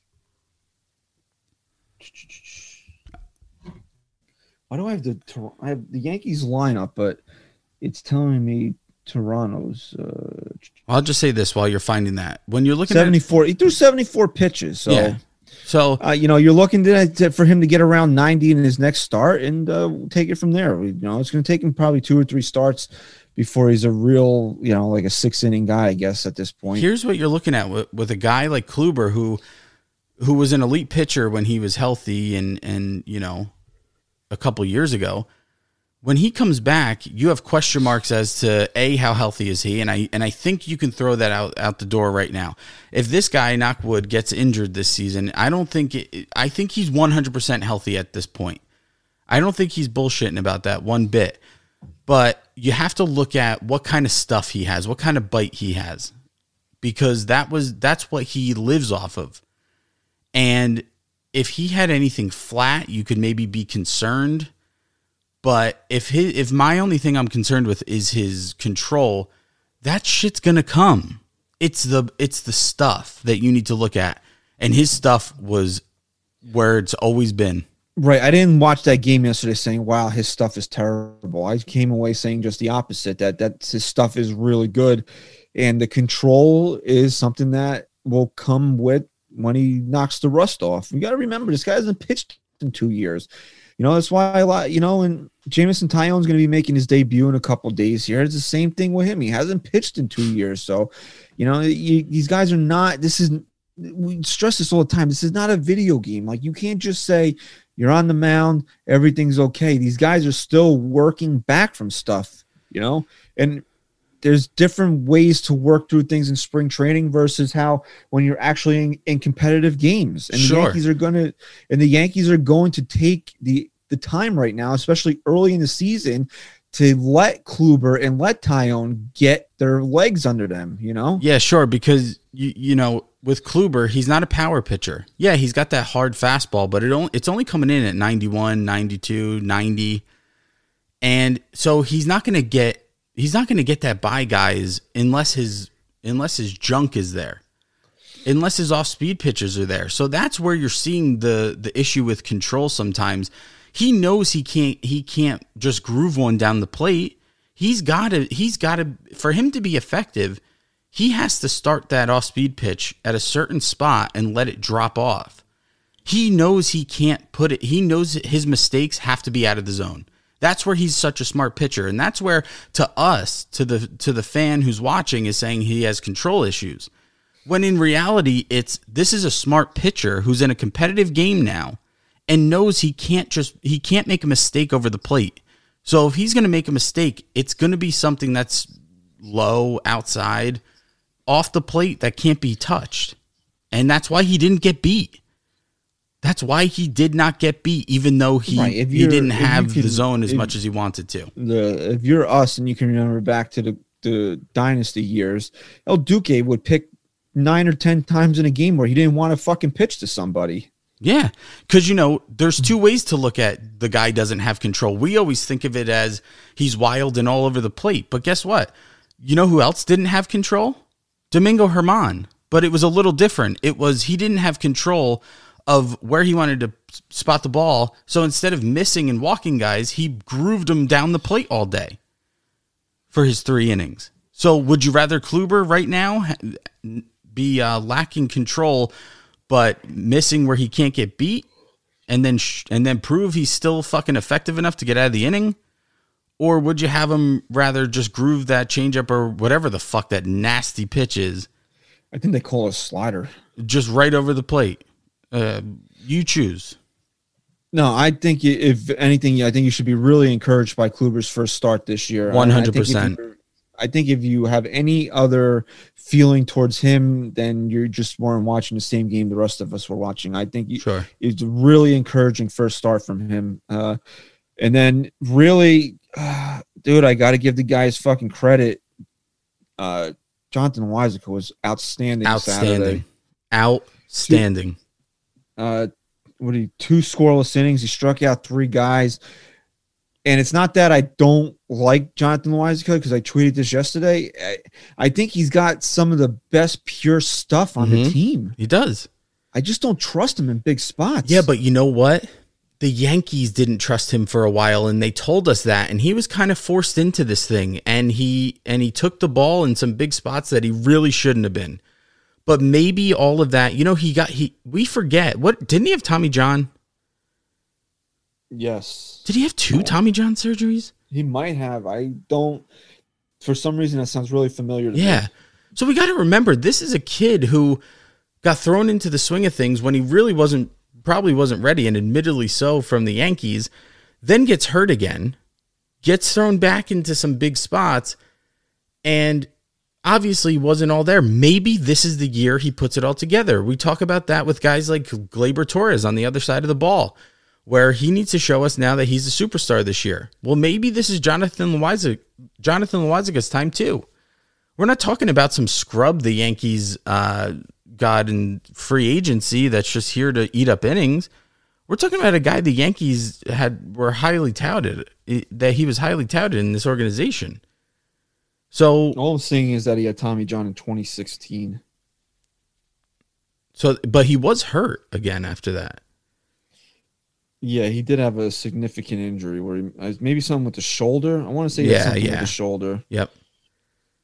why do I have the I have the Yankees lineup, but it's telling me Toronto's. Uh, I'll just say this while you're finding that when you're looking 74, he threw 74 pitches. So, Yeah. so uh, you know, you're looking to, to- for him to get around 90 in his next start and uh, take it from there. You know, it's going to take him probably two or three starts before he's a real, you know, like a six inning guy, I guess, at this point. here's what you're looking at with, with a guy like Kluber who who was an elite pitcher when he was healthy and and you know a couple years ago. When he comes back you have question marks as to a how healthy is he? And I and I think you can throw that out out the door right now. If this guy Knockwood gets injured this season I don't think it, I think he's 100% healthy at this point. I don't think he's bullshitting about that one bit but you have to look at what kind of stuff he has what kind of bite he has because that was that's what he lives off of. And if he had anything flat, you could maybe be concerned. But if his, if my only thing I'm concerned with is his control, that shit's gonna come. It's the it's the stuff that you need to look at, and his stuff was where it's always been. Right. I didn't watch that game yesterday saying, wow, his stuff is terrible. I came away saying just the opposite that that his stuff is really good. And the control is something that will come with when he knocks the rust off. You got to remember, this guy hasn't pitched in two years. You know, that's why a lot, you know, and Jameson Taillon's going to be making his debut in a couple days here. It's the same thing with him. He hasn't pitched in two years. So, you know, you, these guys are not, this is, we stress this all the time. This is not a video game. Like, you can't just say, you're on the mound, everything's okay. These guys are still working back from stuff, you know, and there's different ways to work through things in spring training versus how when you're actually in, in competitive games. And Sure. the Yankees are gonna and the Yankees are going to take the the time right now, especially early in the season, to let Kluber and let Taillon get their legs under them, you know? Yeah, sure. Because you you know with Kluber, he's not a power pitcher. Yeah, he's got that hard fastball, but it only it's only coming in at 91, 92, 90. And so he's not going to get he's not going to get that by guys unless his unless his junk is there. Unless his off-speed pitches are there. So that's where you're seeing the the issue with control sometimes. He knows he can't he can't just groove one down the plate. He's got to he's got to for him to be effective, he has to start that off speed pitch at a certain spot and let it drop off. He knows he can't put it, he knows his mistakes have to be out of the zone. That's where he's such a smart pitcher. And that's where to us, to the to the fan who's watching, is saying he has control issues. When in reality, it's this is a smart pitcher who's in a competitive game now and knows he can't just he can't make a mistake over the plate. So if he's going to make a mistake, it's going to be something that's low outside off the plate that can't be touched. And that's why he didn't get beat. That's why he did not get beat even though he Right, he didn't have the zone as if- much as he wanted to. the if you're us and you can remember back to the the dynasty years, El Duque would pick nine or ten times in a game where he didn't want to fucking pitch to somebody. Yeah, because you know, there's two ways to look at the guy doesn't have control. We always think of it as he's wild and all over the plate, but guess what? You know who else didn't have control? Domingo Germán. But it was a little different. It was he didn't have control of where he wanted to spot the ball. So instead of missing and walking guys, he grooved them down the plate all day for his three innings. So would you rather Kluber right now be uh, lacking control, but missing where he can't get beat, and then sh- and then prove he's still fucking effective enough to get out of the inning? Or would you have him rather just groove that changeup or whatever the fuck that nasty pitch is, I think they call it a slider. just right over the plate? Uh, you choose. No, I think you- if anything, I think you should be really encouraged by Kluber's first start this year. I- I think if 100%. you- I think if you have any other feeling towards him, then you're just weren't watching the same game the rest of us were watching. I think you, Sure. it's a really encouraging first start from him. Uh, and then really, uh, dude, I got to give the guys fucking credit. Uh, Jonathan Loaisiga was outstanding. Outstanding. Saturday. Outstanding. Uh, what he two scoreless innings. He struck out three guys. And it's not that I don't like Jonathan Loaisiga because I tweeted this yesterday. I, I think he's got some of the best pure stuff on the Mhm. team. He does. I just don't trust him in big spots. Yeah, but you know what? The Yankees didn't trust him for a while and they told us that and he was kind of forced into this thing and he and he took the ball in some big spots that he really shouldn't have been. But maybe all of that, you know, he got he we forget. What didn't he have Tommy John? yes, Did he have two Tommy John surgeries? he might have. I don't. For some reason, that sounds really familiar. to me. Yeah. So we got to remember this is a kid who got thrown into the swing of things when he really wasn't probably wasn't ready and admittedly so from the Yankees, then gets hurt again, gets thrown back into some big spots and obviously wasn't all there. Maybe this is the year he puts it all together. We talk about that with guys like Gleyber Torres on the other side of the ball where he needs to show us now that he's a superstar this year. Well, maybe this is Jonathan Loaisiga, Jonathan Loaisiga's time too. We're not talking about some scrub the Yankees uh, got in free agency that's just here to eat up innings. We're talking about a guy the Yankees had were highly touted that he was highly touted in this organization. So All I'm seeing is that he had Tommy John in 2016. so but he was hurt again after that. Yeah, he did have a significant injury where he, uh, maybe something with the shoulder. I want to say Yeah, something yeah. with the shoulder. Yep.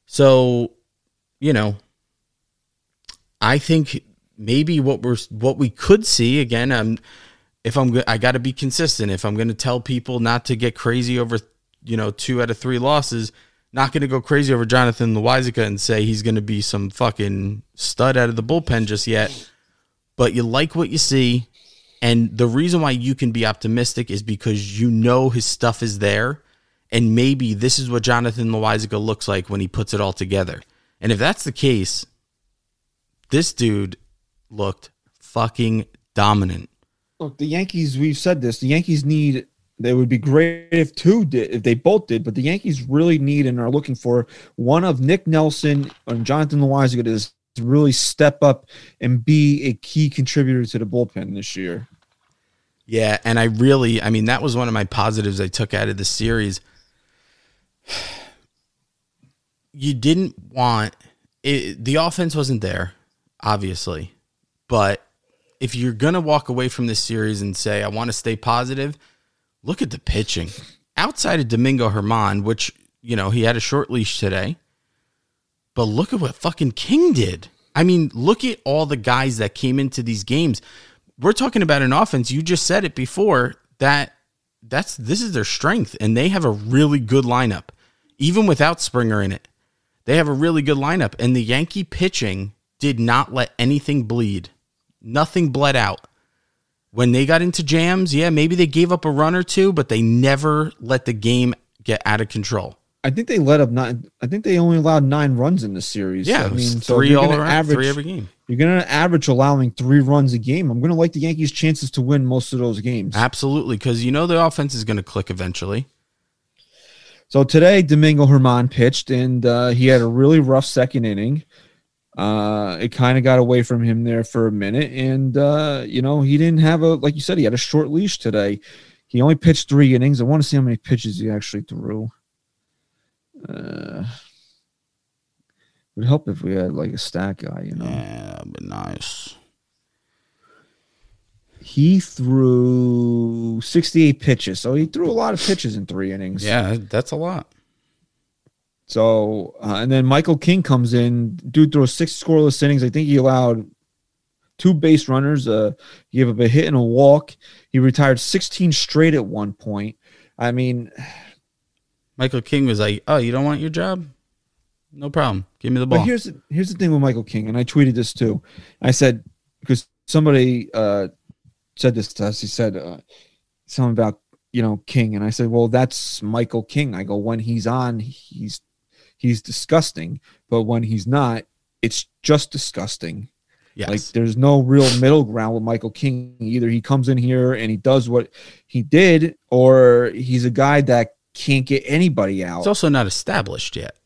So, you know, I think maybe what we're what we could see again. Um, if I'm I got to be consistent. If I'm going to tell people not to get crazy over, you know, two out of three losses, not going to go crazy over Jonathan Loaisiga and say he's going to be some fucking stud out of the bullpen just yet. But you like what you see. And the reason why you can be optimistic is because you know his stuff is there. And maybe this is what Jonathan Loaisiga looks like when he puts it all together. And if that's the case, this dude looked fucking dominant. Look, the Yankees. We've said this. The Yankees need. They would be great if two did, if they both did. But the Yankees really need and are looking for one of Nick Nelson and Jonathan Loaisiga to really step up and be a key contributor to the bullpen this year. Yeah, and I really, I mean, that was one of my positives I took out of the series. You didn't want it, the offense wasn't there, obviously, but if you're gonna walk away from this series and say I want to stay positive, look at the pitching. Outside of Domingo Germán, which you know he had a short leash today, but look at what fucking King did. I mean, look at all the guys that came into these games we're talking about an offense. You just said it before that that's this is their strength, and they have a really good lineup, even without Springer in it. They have a really good lineup, and the Yankee pitching did not let anything bleed. Nothing bled out. When they got into jams, yeah, maybe they gave up a run or two, but they never let the game get out of control. I think they let up nine. I think they only allowed nine runs in the series. Yeah, I mean, so three you're all around, average, three every game. You're going to average allowing three runs a game. I'm going to like the Yankees' chances to win most of those games. Absolutely, because you know the offense is going to click eventually. So today, Domingo Germán pitched, and uh, he had a really rough second inning. Uh, it kind of got away from him there for a minute, and uh, you know he didn't have a like you said he had a short leash today. He only pitched three innings. I want to see how many pitches he actually threw. Uh, would help if we had like a stat guy, you know. Yeah, but nice. He threw 68 pitches, so he threw a lot of pitches in three innings. Yeah, that's a lot. So, uh, and then Michael King comes in. Dude throws six scoreless innings. I think he allowed two base runners. Uh, he gave up a hit and a walk. He retired 16 straight at one point. I mean, Michael King was like, "Oh, you don't want your job? No problem. Give me the ball." but here's the, here's the thing with Michael King, and I tweeted this too. I said because somebody uh, said this to us. He said uh, something about you know King, and I said, well, that's Michael King. I go when he's on, he's he's disgusting, but when he's not, it's just disgusting. yes. Like there's no real middle ground with Michael King. Either he comes in here and he does what he did, or he's a guy that can't get anybody out. It's also not established yet.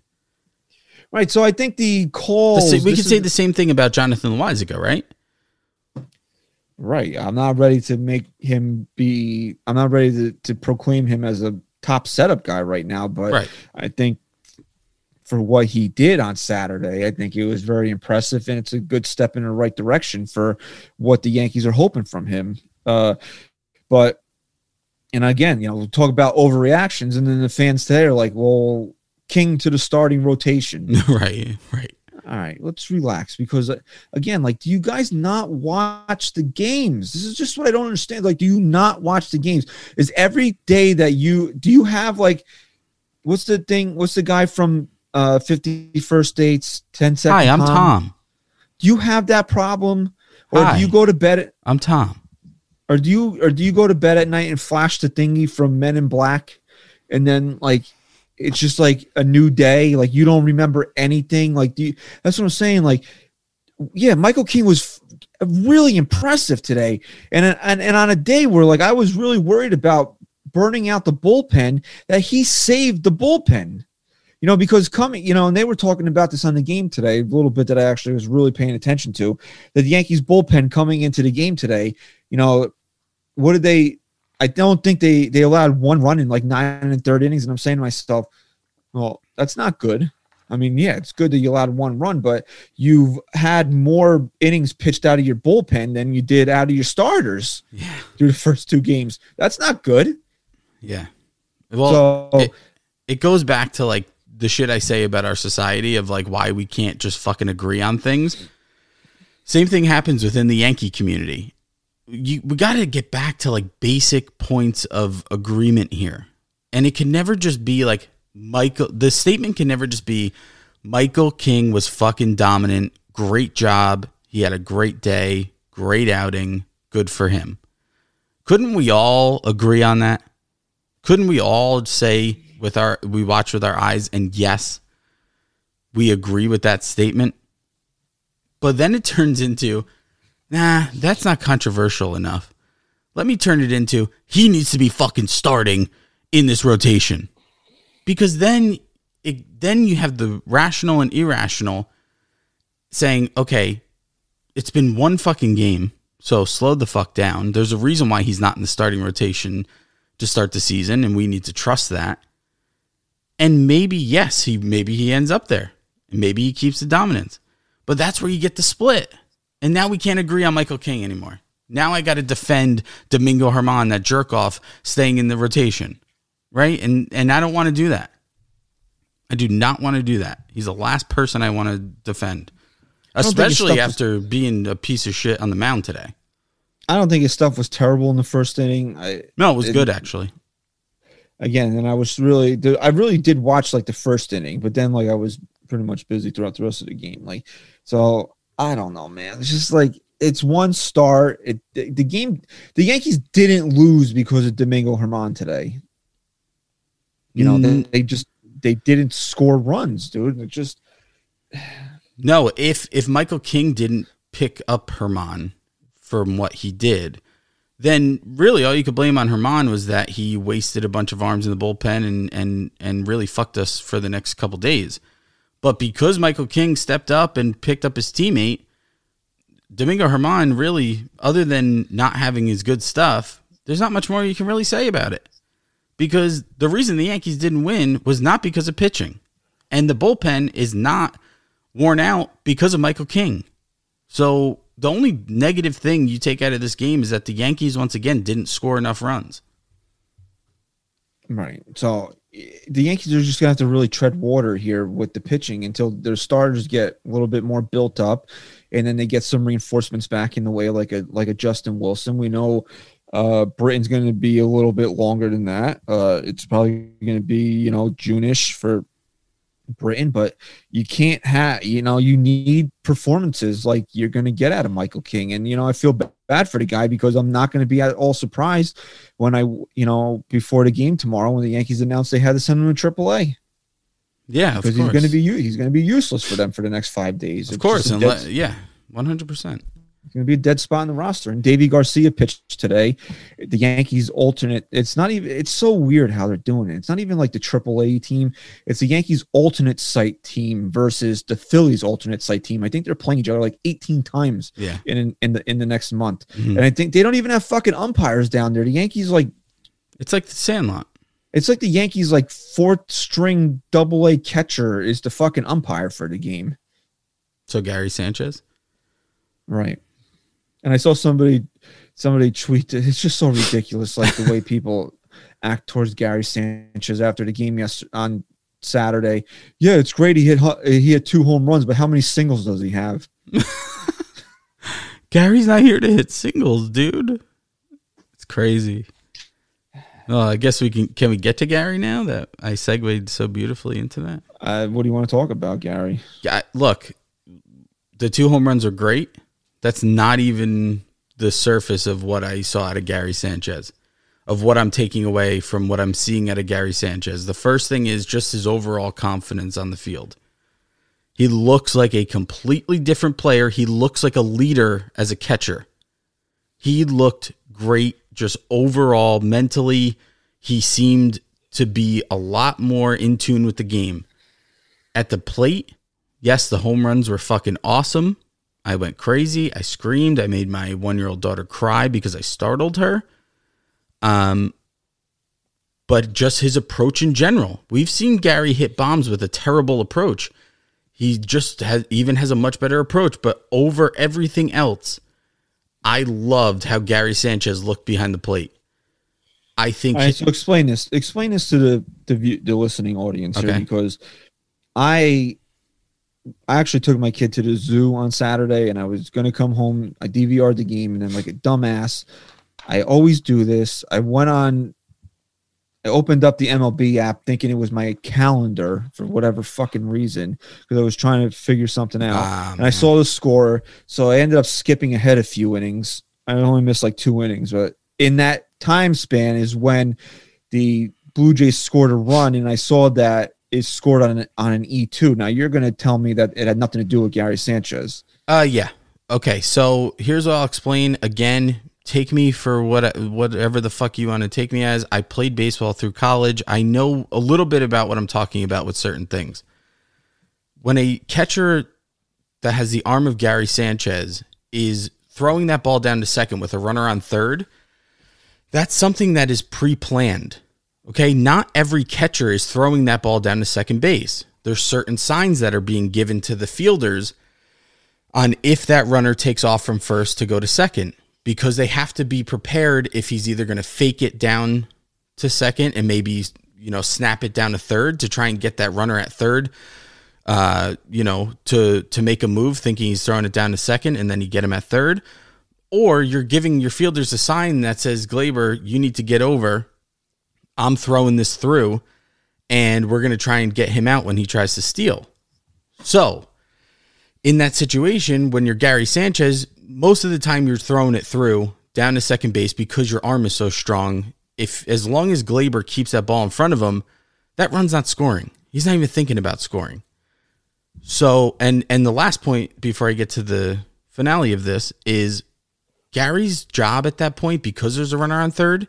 right. So I think the calls. we could say the same thing about Jonathan Loaisiga, right? Right. I'm not ready to make him be. I'm not ready to, to proclaim him as a top setup guy right now. But Right. I think for what he did on Saturday, I think it was very impressive, and it's a good step in the right direction for what the Yankees are hoping from him. Uh, but and again, you know, we'll talk about overreactions, and then the fans today are like, "Well, King to the starting rotation." right, right. All right, let's relax because uh, again, like, do you guys not watch the games? This is just what I don't understand. Like, do you not watch the games? Is every day that you do you have like, what's the thing? What's the guy from uh 50 First Dates 10 Second? Hi, I'm Tom. Do you have that problem, or Hi. do you go to bed? At, I'm Tom. or do you or do you go to bed at night and flash the thingy from Men in Black, and then like it's just like a new day. Like you don't remember anything. Like do you, that's what I'm saying. Like yeah, Michael King was f- really impressive today, and and and on a day where like I was really worried about burning out the bullpen, that he saved the bullpen. You know, because coming, you know, and they were talking about this on the game today, a little bit that I actually was really paying attention to. That the Yankees bullpen coming into the game today, you know, what did they? I don't think they they allowed one run in like nine and third innings, and I'm saying to myself, well, that's not good. I mean, yeah, it's good that you allowed one run, but you've had more innings pitched out of your bullpen than you did out of your starters Yeah, through the first two games. That's not good. yeah. Well, so it, it goes back to like the shit I say about our society of like why we can't just fucking agree on things. Same thing happens within the Yankee community. You we got to get back to like basic points of agreement here. And it can never just be like Michael the statement can never just be Michael King was fucking dominant, great job, he had a great day, great outing, good for him. Couldn't we all agree on that? Couldn't we all say with our we watch with our eyes and yes, we agree with that statement? But then it turns into, nah, that's not controversial enough. Let me turn it into he needs to be fucking starting in this rotation. Because then it then you have the rational and irrational saying, okay, it's been one fucking game, so slow the fuck down. There's a reason why he's not in the starting rotation to start the season, and we need to trust that. And maybe yes, he maybe he ends up there, and maybe he keeps the dominance. But that's where you get the split. And now we can't agree on Michael King anymore. Now I got to defend Domingo Germán, that jerk off, staying in the rotation, right? And and I don't want to do that. I do not want to do that. He's the last person I want to defend, don't think his especially stuff was- after being a piece of shit on the mound today. I don't think his stuff was terrible in the first inning. I No, it was It- good actually. Again, and I was really, I really did watch like the first inning, but then like I was pretty much busy throughout the rest of the game. Like, so I don't know, man. It's just like it's one start. It the, game, the Yankees didn't lose because of Domingo Germán today. You know, they, Mm. they just they didn't score runs, dude. It just No, if if Michael King didn't pick up Germán from what he did, then really all you could blame on Germán was that he wasted a bunch of arms in the bullpen and and and really fucked us for the next couple days. But because Michael King stepped up and picked up his teammate, Domingo Germán really, other than not having his good stuff, there's not much more you can really say about it. Because the reason the Yankees didn't win was not because of pitching. And the bullpen is not worn out because of Michael King. So the only negative thing you take out of this game is that the Yankees once again didn't score enough runs. Right. So the Yankees are just gonna have to really tread water here with the pitching until their starters get a little bit more built up, and then they get some reinforcements back in the way, like a like a Justin Wilson. We know uh Britton's going to be a little bit longer than that. Uh It's probably going to be you know June-ish for Britton, but you can't have you know you need performances like you're going to get out of Michael King, and you know I feel ba- bad for the guy because I'm not going to be at all surprised when I you know before the game tomorrow when the Yankees announced they had to send him to AAA Yeah, because he's going to be he's going to be useless for them for the next five days. of It's course, just a unless, yeah, one hundred percent. Going to be a dead spot in the roster. And Deivi Garcia pitched today. The Yankees alternate. It's not even. It's so weird how they're doing it. It's not even like the AAA team. It's the Yankees alternate site team versus the Phillies alternate site team. I think they're playing each other like 18 times. Yeah. In in the in the next month, Mhm. and I think they don't even have fucking umpires down there. The Yankees like It's like the Sandlot. it's like the Yankees like fourth string double A catcher is the fucking umpire for the game. So Gary Sanchez. Right. And I saw somebody somebody tweet it's just so ridiculous like the way people act towards Gary Sanchez after the game yesterday on Saturday. Yeah, it's great he hit he had two home runs, but how many singles does he have? Gary's not here to hit singles, dude. It's crazy. Well, I guess we can. Can we get to Gary now that I segued so beautifully into that? Uh, what do you want to talk about, Gary? Yeah, look, the two home runs are great. That's not even the surface of what I saw out of Gary Sanchez, of what I'm taking away from what I'm seeing out of Gary Sanchez. The first thing is just his overall confidence on the field. He looks like a completely different player. He looks like a leader as a catcher. He looked great just overall mentally. He seemed to be a lot more in tune with the game. At the plate, yes, the home runs were fucking awesome. I went crazy. I screamed. I made my one year old daughter cry because I startled her. Um, but just his approach in general. We've seen Gary hit bombs with a terrible approach. He just has even has a much better approach, but over everything else, I loved how Gary Sanchez looked behind the plate. I think All he- so explain this. Explain this to the the, view, the listening audience here because I I actually took my kid to the zoo on Saturday and I was gonna come home. I DVR'd the game and then like a dumbass, I always do this. I went on. I opened up the MLB app thinking it was my calendar for whatever fucking reason because I was trying to figure something out. Ah, and I saw the score, so I ended up skipping ahead a few innings. I only missed like two innings, but in that time span is when the Blue Jays scored a run, and I saw that it scored on an, on an E two. Now you're going to tell me that it had nothing to do with Gary Sanchez. Uh yeah. Okay, so here's what I'll explain again. Take me for what whatever the fuck you want to take me as. I played baseball through college. I know a little bit about what I'm talking about with certain things. When a catcher that has the arm of Gary Sanchez is throwing that ball down to second with a runner on third, that's something that is pre-planned. Okay, not every catcher is throwing that ball down to second base. There's certain signs that are being given to the fielders on if that runner takes off from first to go to second because they have to be prepared if he's either going to fake it down to second and maybe you know snap it down to third to try and get that runner at third uh you know to to make a move thinking he's throwing it down to second and then you get him at third or you're giving your fielders a sign that says Gleyber you need to get over I'm throwing this through and we're going to try and get him out when he tries to steal so in that situation, when you're Gary Sanchez, most of the time you're throwing it through down to second base because your arm is so strong. If as long as Gleyber keeps that ball in front of him, that run's not scoring. He's not even thinking about scoring. So, and and the last point before I get to the finale of this is Gary's job at that point because there's a runner on third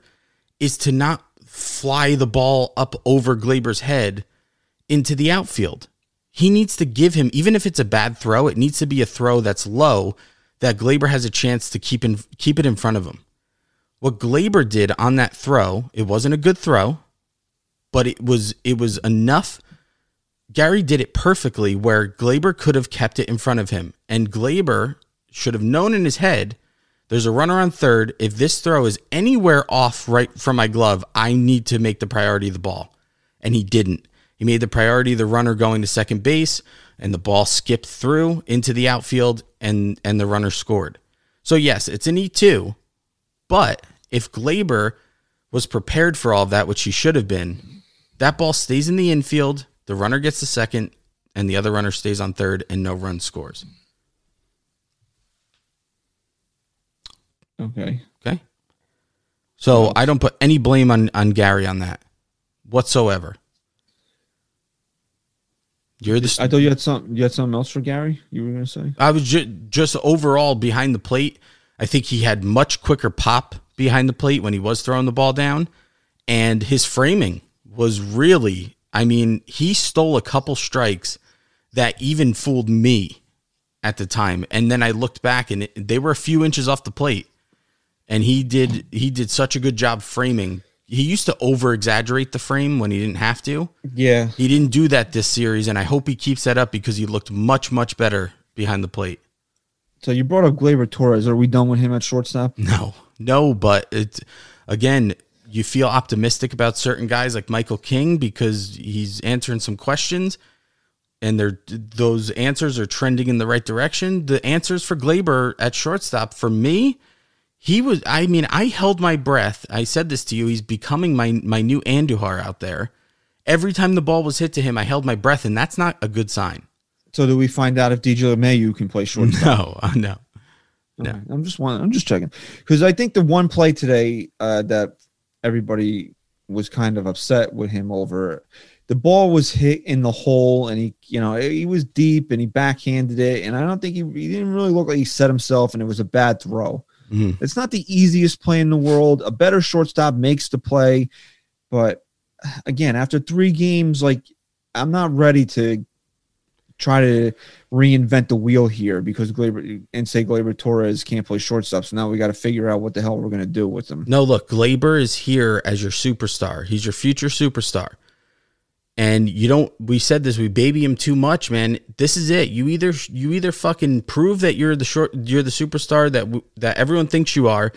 is to not fly the ball up over Gleyber's head into the outfield. He needs to give him, even if it's a bad throw, it needs to be a throw that's low that Gleyber has a chance to keep in keep it in front of him. What Gleyber did on that throw, it wasn't a good throw, but it was it was enough. Gary did it perfectly where Gleyber could have kept it in front of him. And Gleyber should have known in his head there's a runner on third. If this throw is anywhere off right from my glove, I need to make the priority of the ball. And he didn't. He made the priority the runner going to second base, and the ball skipped through into the outfield, and and the runner scored. So yes, it's an E two, but if Gleyber was prepared for all of that, which he should have been, that ball stays in the infield. The runner gets the second, and the other runner stays on third, and no run scores. Okay. Okay. So I don't put any blame on, on Gary on that whatsoever. You're the. I thought you had something. You had something else for Gary. You were gonna say. I was ju- just overall behind the plate. I think he had much quicker pop behind the plate when he was throwing the ball down, and his framing was really. I mean, he stole a couple strikes that even fooled me at the time, and then I looked back and it, they were a few inches off the plate, and he did he did such a good job framing. He used to over exaggerate the frame when he didn't have to. Yeah. He didn't do that this series, and I hope he keeps that up because he looked much much better behind the plate. So you brought up Gleyber Torres. Are we done with him at shortstop? No, no, but it again, you feel optimistic about certain guys like Michael King because he's answering some questions, and they're those answers are trending in the right direction. The answers for Gleyber at shortstop for me, he was. I mean, I held my breath. I said this to you. He's becoming my my new Andujar out there. Every time the ball was hit to him, I held my breath, and that's not a good sign. So do we find out if DJ LeMahieu can play shortstop? No, no. No. Okay. I'm just one. I'm just checking because I think the one play today uh, that everybody was kind of upset with him over. The ball was hit in the hole, and he, you know, he was deep, and he backhanded it, and I don't think he, he didn't really look like he set himself, and it was a bad throw. Mhm. It's not the easiest play in the world. A better shortstop makes the play, but again, after three games, like I'm not ready to try to reinvent the wheel here because Gleyber and say Gleyber Torres can't play shortstop. So now we got to figure out what the hell we're gonna do with him. No, look, Gleyber is here as your superstar. He's your future superstar. And you don't we said this, we baby him too much, man. This is it. You either you either fucking prove that you're the short you're the superstar that that everyone thinks you are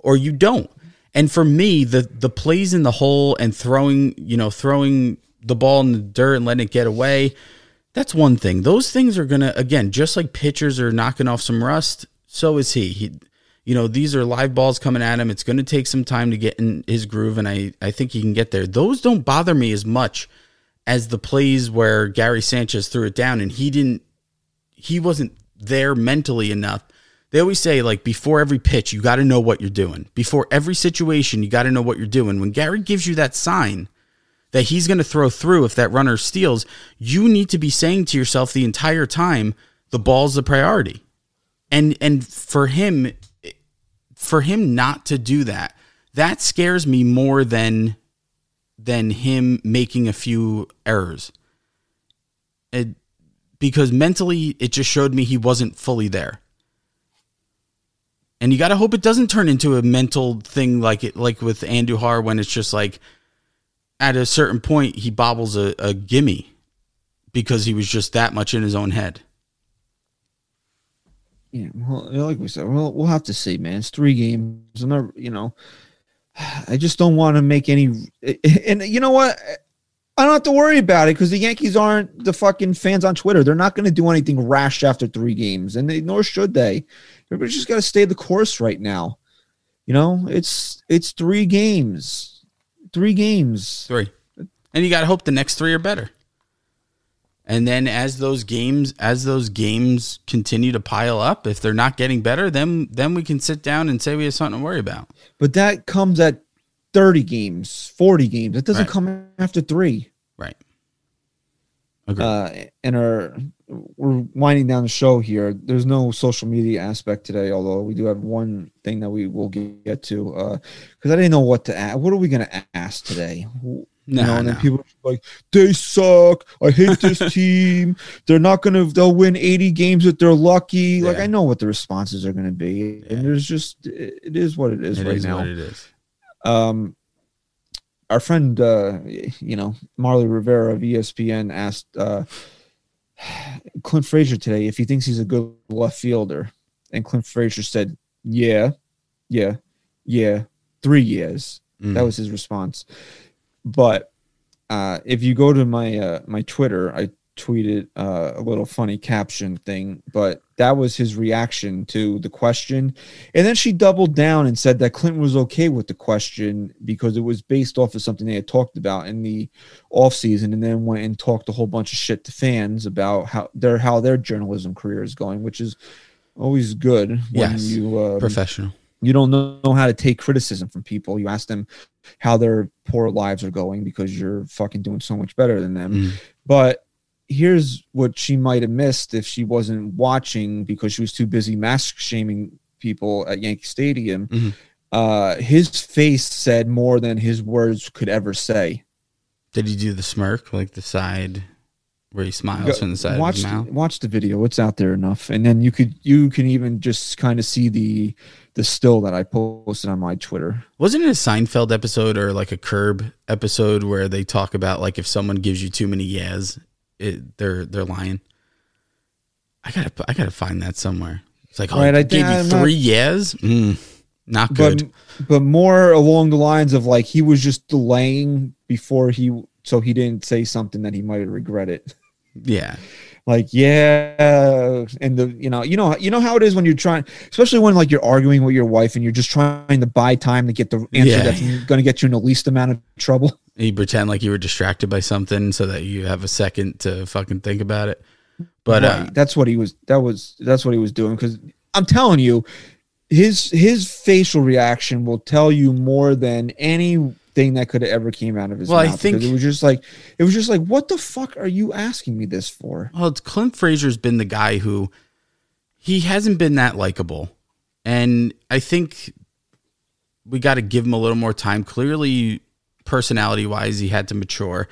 or you don't. And for me, the the plays in the hole and throwing, you know, throwing the ball in the dirt and letting it get away, that's one thing. Those things are gonna again, just like pitchers are knocking off some rust, so is he. He you know, these are live balls coming at him. It's to take some time to get in his groove, and I, I think he can get there. Those don't bother me as much as the plays where Gary Sanchez threw it down and he didn't, he wasn't there mentally enough. They always say, like, before every pitch, you got to know what you're doing. Before every situation, you got to know what you're doing. When Gary gives you that sign that he's going to throw through if that runner steals, you need to be saying to yourself the entire time, the ball's the priority. And and for him, for him not to do that, that scares me more than than him making a few errors. It, because mentally, it just showed me he wasn't fully there. And you got to hope it doesn't turn into a mental thing like it, like with Andujar, when it's just like at a certain point he bobbles a, a gimme because he was just that much in his own head. Yeah, well, like we said, we'll we'll have to see, man. It's three games, and they're, you know, I just don't want to make any. And you know what? I don't have to worry about it because the Yankees aren't the fucking fans on Twitter. They're not going to do anything rash after three games, and they nor should they. Everybody's just got to stay the course right now. You know, it's it's three games, three games. Three. And you got to hope the next three are better. And then as those games as those games continue to pile up, if they're not getting better, then then we can sit down and say we have something to worry about. But that comes at thirty games, forty games. It doesn't Right. come after three. Right. Agreed. uh, and our we're winding down the show here. There's no social media aspect today, although we do have one thing that we will get to. Because I didn't know what to ask. What are we going to ask today? You No, know, and then people are like, they suck. I hate this team. They're not going to. They'll win 80 games if they're lucky. Like I know what the responses are going to be, Yeah. and there's just it it is what it is It right is now what it is. um our friend uh you know marly rivera of espn asked uh clint frazier today if he thinks he's a good left fielder and clint frazier said yeah yeah yeah three years Mm. that was his response but uh if you go to my uh my twitter i tweeted uh, a little funny caption thing but that was his reaction to the question and then she doubled down and said that clinton was okay with the question because it was based off of something they had talked about in the off season and then went and talked a whole bunch of shit to fans about how their how their journalism career is going which is always good when Yes. you uh, Professional. You don't know, how to take criticism from people. You ask them how their poor lives are going because you're fucking doing so much better than them. Mm. But here's what she might have missed if she wasn't watching because she was too busy mask shaming people at Yankee Stadium. Mhm. Uh, his face said more than his words could ever say. Did he do the smirk, like the side where he smiles from the side watch of his mouth? The, watch the video; it's out there enough, and then you could you can even just kind of see the the still that I posted on my Twitter. Wasn't it a Seinfeld episode or like a Curb episode where they talk about like if someone gives you too many yes, it, they're they're lying. I gotta I gotta find that somewhere. It's like, oh, Right, I I gave you I'm not- three yes, mm, not but good. but more along the lines of like he was just delaying before he so he didn't say something that he might have regretted. yeah, Like yeah, and the you know you know you know how it is when you're trying, especially when like you're arguing with your wife and you're just trying to buy time to get the answer Yeah. that's going to get you in the least amount of trouble. you pretend like you were distracted by something so that you have a second to fucking think about it. But uh, that's what he was. That was that's what he was doing. Because I'm telling you, his his facial reaction will tell you more than anything that could have ever came out of his Well, I mouth. think- it was just like it was just like, what the fuck are you asking me this for? Well, it's Clint Frazier's been the guy who he hasn't been that likable. And I think we got to give him a little more time. Clearly, personality wise, he had to mature.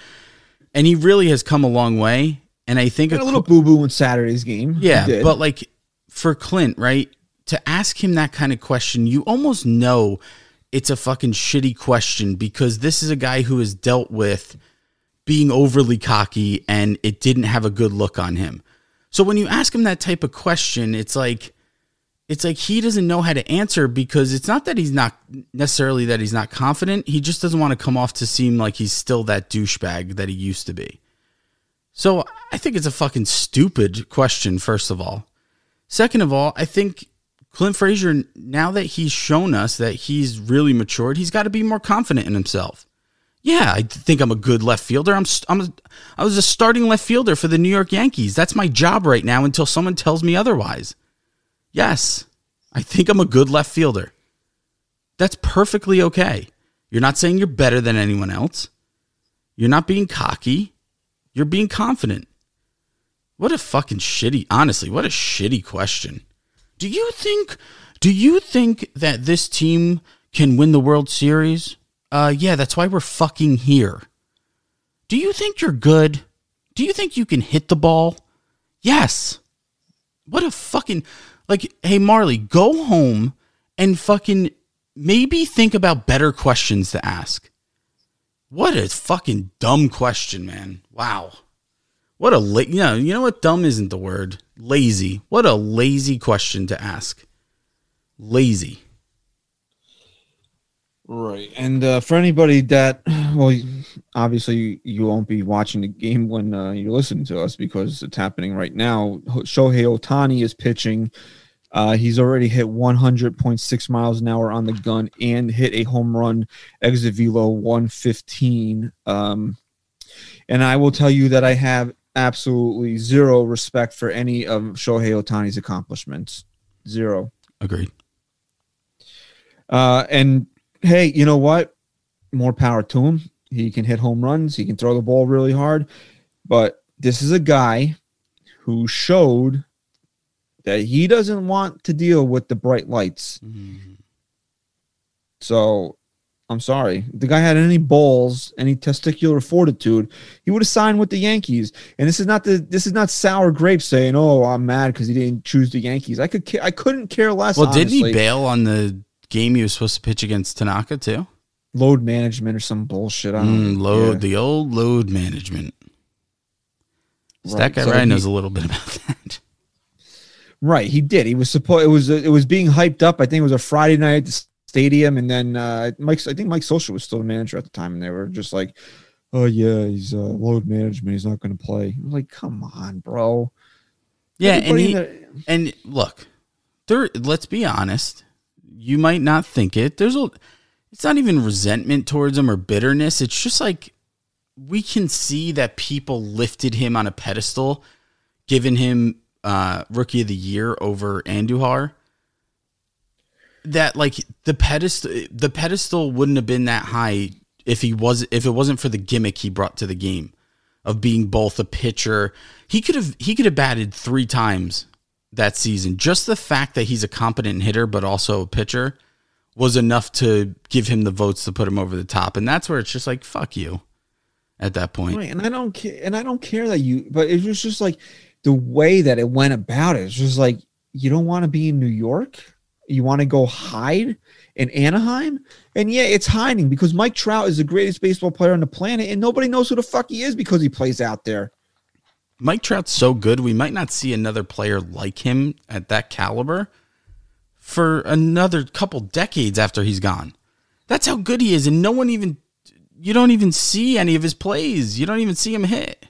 And he really has come a long way. And I think a a little boo boo in Saturday's game. Yeah, but like for Clint, right? To ask him that kind of question, you almost know it's a fucking shitty question because this is a guy who has dealt with being overly cocky and it didn't have a good look on him. So when you ask him that type of question, it's like it's like he doesn't know how to answer because it's not that he's not necessarily that he's not confident. He just doesn't want to come off to seem like he's still that douchebag that he used to be. So I think it's a fucking stupid question, first of all. Second of all, I think Clint Frazier, now that he's shown us that he's really matured, he's got to be more confident in himself. Yeah, I think I'm a good left fielder. I'm, I'm a, I was a starting left fielder for the New York Yankees. That's my job right now until someone tells me otherwise. Yes, I think I'm a good left fielder. That's perfectly okay. You're not saying you're better than anyone else. You're not being cocky. You're being confident. What a fucking shitty, honestly, what a shitty question. Do you think do you think that this team can win the World Series? Uh yeah, that's why we're fucking here. Do you think you're good? Do you think you can hit the ball? Yes. What a fucking like hey Marly, go home and fucking maybe think about better questions to ask. What a fucking dumb question, man. Wow. What a la- you know, you know what dumb isn't the word. Lazy. What a lazy question to ask. Lazy. Right. And uh, for anybody that, well, obviously you, won't be watching the game when uh, you're listening to us because it's happening right now. Shohei Ohtani is pitching. Uh, he's already hit 100.6 miles an hour on the gun and hit a home run exit velo 115. Um, and I will tell you that I have absolutely zero respect for any of Shohei Ohtani's accomplishments. Zero. Agreed. Uh, and hey, you know what? More power to him. He can hit home runs. He can throw the ball really hard. But this is a guy who showed that he doesn't want to deal with the bright lights. So I'm sorry. If the guy had any balls, any testicular fortitude, he would have signed with the Yankees. And this is not the this is not sour grapes saying, "Oh, I'm mad because he didn't choose the Yankees." I could I couldn't care less. Well, didn't he bail on the game he was supposed to pitch against Tanaka too? load management or some bullshit. I don't Mm, load yeah. the old load management. So that guy so Ryan he- knows a little bit about that. Right, he did. He was supposed. It was it was being hyped up. I think it was a Friday night stadium, and then uh, Mike. I think Mike Scioscia was still the manager at the time, and they were just like, "Oh yeah, he's uh, load management. He's not going to play." I was like, "Come on, bro." Yeah, and he, the- And look, there. Let's be honest. You might not think it. There's a. It's not even resentment towards him or bitterness. It's just like we can see that people lifted him on a pedestal, given him uh, rookie of the year over Andujar. That like the pedestal, the pedestal wouldn't have been that high if he was if it wasn't for the gimmick he brought to the game. of being both a pitcher. He could have he could have batted three times that season. Just the fact that he's a competent hitter but also a pitcher was enough to give him the votes to put him over the top. And that's where it's just like fuck you at that point. Right, and I don't care, and I don't care that you, but it was just like the way that it went about it. It's just like you don't want to be in New York, you want to go hide in Anaheim, and yeah, it's hiding because Mike Trout is the greatest baseball player on the planet, and nobody knows who the fuck he is because he plays out there. Mike Trout's so good, we might not see another player like him at that caliber for another couple decades after he's gone. That's how good he is, and no one even you don't even see any of his plays. You don't even see him hit.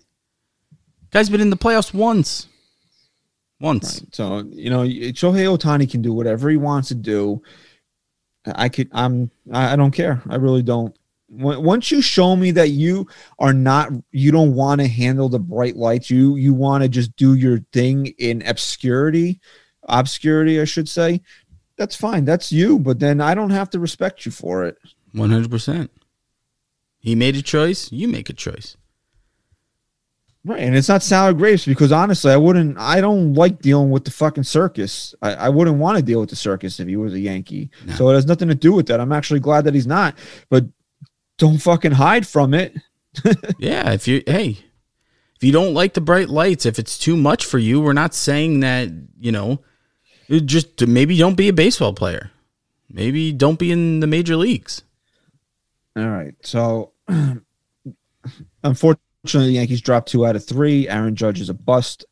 Guy's been in the playoffs once. Once. Right. So you know, Shohei Ohtani can do whatever he wants to do. I could. I'm. I don't care. I really don't. Once you show me that you are not, you don't want to handle the bright lights. You you want to just do your thing in obscurity, obscurity, I should say. That's fine. That's you. But then I don't have to respect you for it. One hundred percent. He made a choice. You make a choice. Right, and it's not sour grapes because honestly, I wouldn't. I don't like dealing with the fucking circus. I, I wouldn't want to deal with the circus if he was a Yankee. No. So it has nothing to do with that. I'm actually glad that he's not. But don't fucking hide from it. yeah, if you hey, if you don't like the bright lights, if it's too much for you, we're not saying that you know. Just maybe don't be a baseball player. Maybe don't be in the major leagues. All right. So, unfortunately, the Yankees dropped two out of three. Aaron Judge is a bust.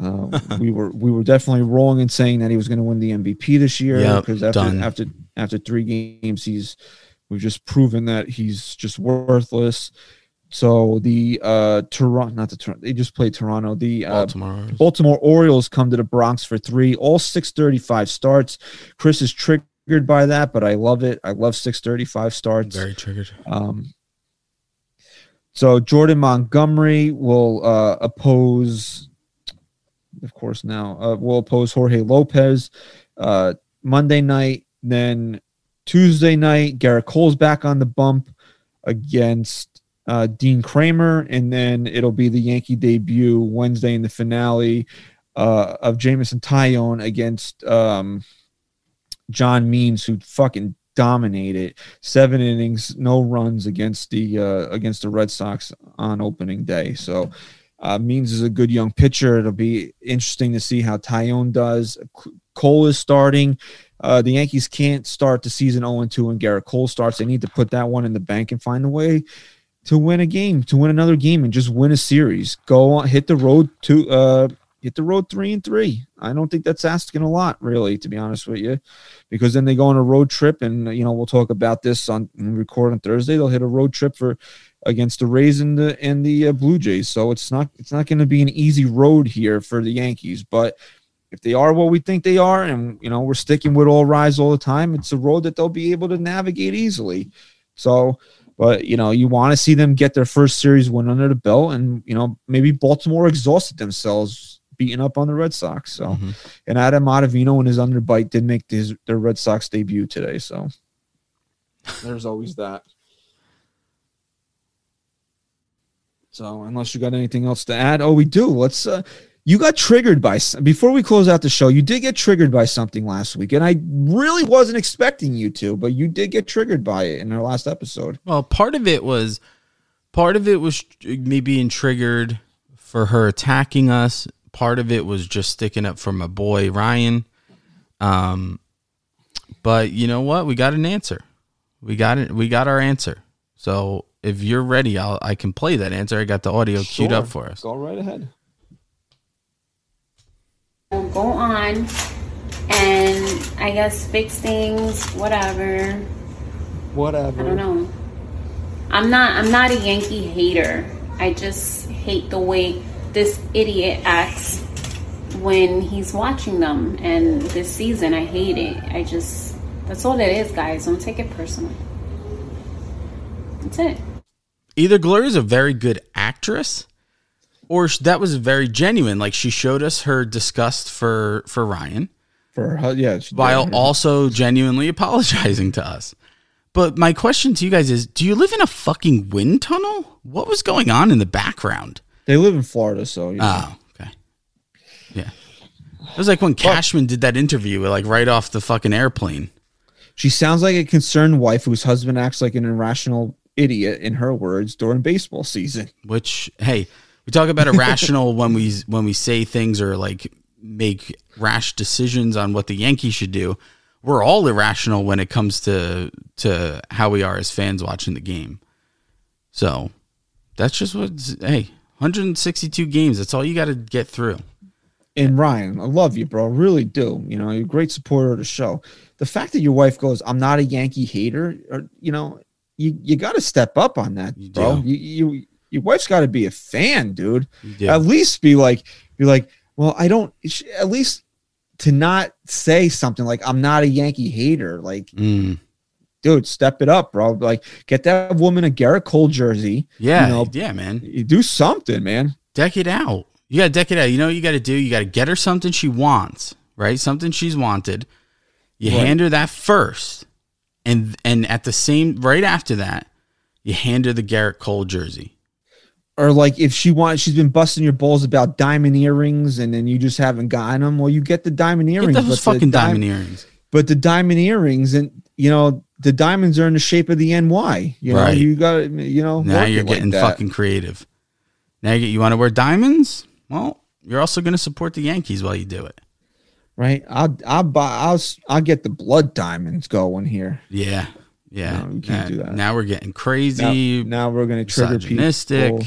Uh, we were we were definitely wrong in saying that he was going to win the MVP this year because yep, after done. after after three games, he's we've just proven that he's just worthless. So the uh Toronto, not the Toronto, they just played Toronto. The uh, Baltimore. Baltimore Orioles come to the Bronx for three, all six thirty five starts. Chris is triggered by that, but I love it. I love 635 starts. Very triggered. Um, so Jordan Montgomery will uh, oppose, of course, now uh, will oppose Jorge Lopez uh, Monday night. Then Tuesday night, Gerrit Cole's back on the bump against uh, Dean Kremer, and then it'll be the Yankee debut Wednesday in the finale uh, of Jameson Taillon against um, John Means, who fucking dominated seven innings, no runs against the uh, against the Red Sox on opening day. So uh, Means is a good young pitcher. It'll be interesting to see how Taillon does. Cole is starting. Uh, the Yankees can't start the season 0 2 and Gerrit Cole starts. They need to put that one in the bank and find a way to win a game, to win another game, and just win a series. Go on, hit the road to uh, hit the road three and three. I don't think that's asking a lot, really, to be honest with you, because then they go on a road trip, and you know we'll talk about this on record on Thursday. They'll hit a road trip for against the Rays and the and the uh, Blue Jays. So it's not it's not going to be an easy road here for the Yankees, but if they are what we think they are, and you know we're sticking with all rise all the time, it's a road that they'll be able to navigate easily. So but you know, you want to see them get their first series win under the belt, and you know, maybe Baltimore exhausted themselves beating up on the Red Sox. So, mm-hmm. and Adam Ottavino and his underbite did make his their Red Sox debut today. So, there's always that. So, unless you got anything else to add, oh, we do. Let's. uh you got triggered by before we close out the show. You did get triggered by something last week, and I really wasn't expecting you to, but you did get triggered by it in our last episode. Well, part of it was, part of it was me being triggered for her attacking us Part of it was just sticking up for my boy Ryan. Um, but you know what? We got an answer. We got it. We got our answer. So if you're ready, I'll I can play that answer. I got the audio sure. queued up for us. Go right ahead. We'll Go on and I guess fix things, whatever. Whatever. I don't know. I'm not I'm not a Yankee hater. I just hate the way this idiot acts when he's watching them. And this season, I hate it. I just, that's all it is, guys. Don't take it personal. That's it. Either Gloria's a very good actress or that was very genuine. Like she showed us her disgust for, for Ryan. For her, yeah. While also genuinely apologizing to us. But my question to you guys is: Do you live in a fucking wind tunnel? What was going on in the background? They live in Florida, so you know. Oh, okay. Yeah. It was like when Cashman did that interview, like right off the fucking airplane. she sounds like a concerned wife whose husband acts like an irrational idiot, in her words, during baseball season. Which, hey, we talk about irrational when we when we say things or like make rash decisions on what the Yankees should do. We're all irrational when it comes to to how we are as fans watching the game. So that's just what. Hey, 162 games. That's all you got to get through. And Ryan, I love you, bro. I really do. You know, you're a great supporter of the show. The fact that your wife goes, "I'm not a Yankee hater," or you know, you you got to step up on that, You bro. You, you your wife's got to be a fan, dude. At least be like, be like, well, I don't. At least to not say something like, "I'm not a Yankee hater." Like, Mm, dude, step it up, bro. Like, get that woman a Gerrit Cole jersey. yeah, You know, yeah, man. you do something, man. deck it out. You got to deck it out. You know what you got to do? You got to get her something she wants, right? Something she's wanted. You Right. hand her that first. And and at the same right after that, you hand her the Gerrit Cole jersey. or like if she wants she's been busting your balls about diamond earrings and then you just haven't gotten them well you get the diamond Get earrings those but fucking the diamond earrings. But the diamond earrings and you know the diamonds are in the shape of the ny you know Right. you got you know Now you're it like getting fucking creative. Now you, you want to wear diamonds? Well, you're also going to support the Yankees while you do it. right i'll i'll buy i'll i'll get the blood diamonds going here Yeah. Yeah. No, you can't Uh, do that. Now we're getting crazy, now we're gonna trigger misogynistic. people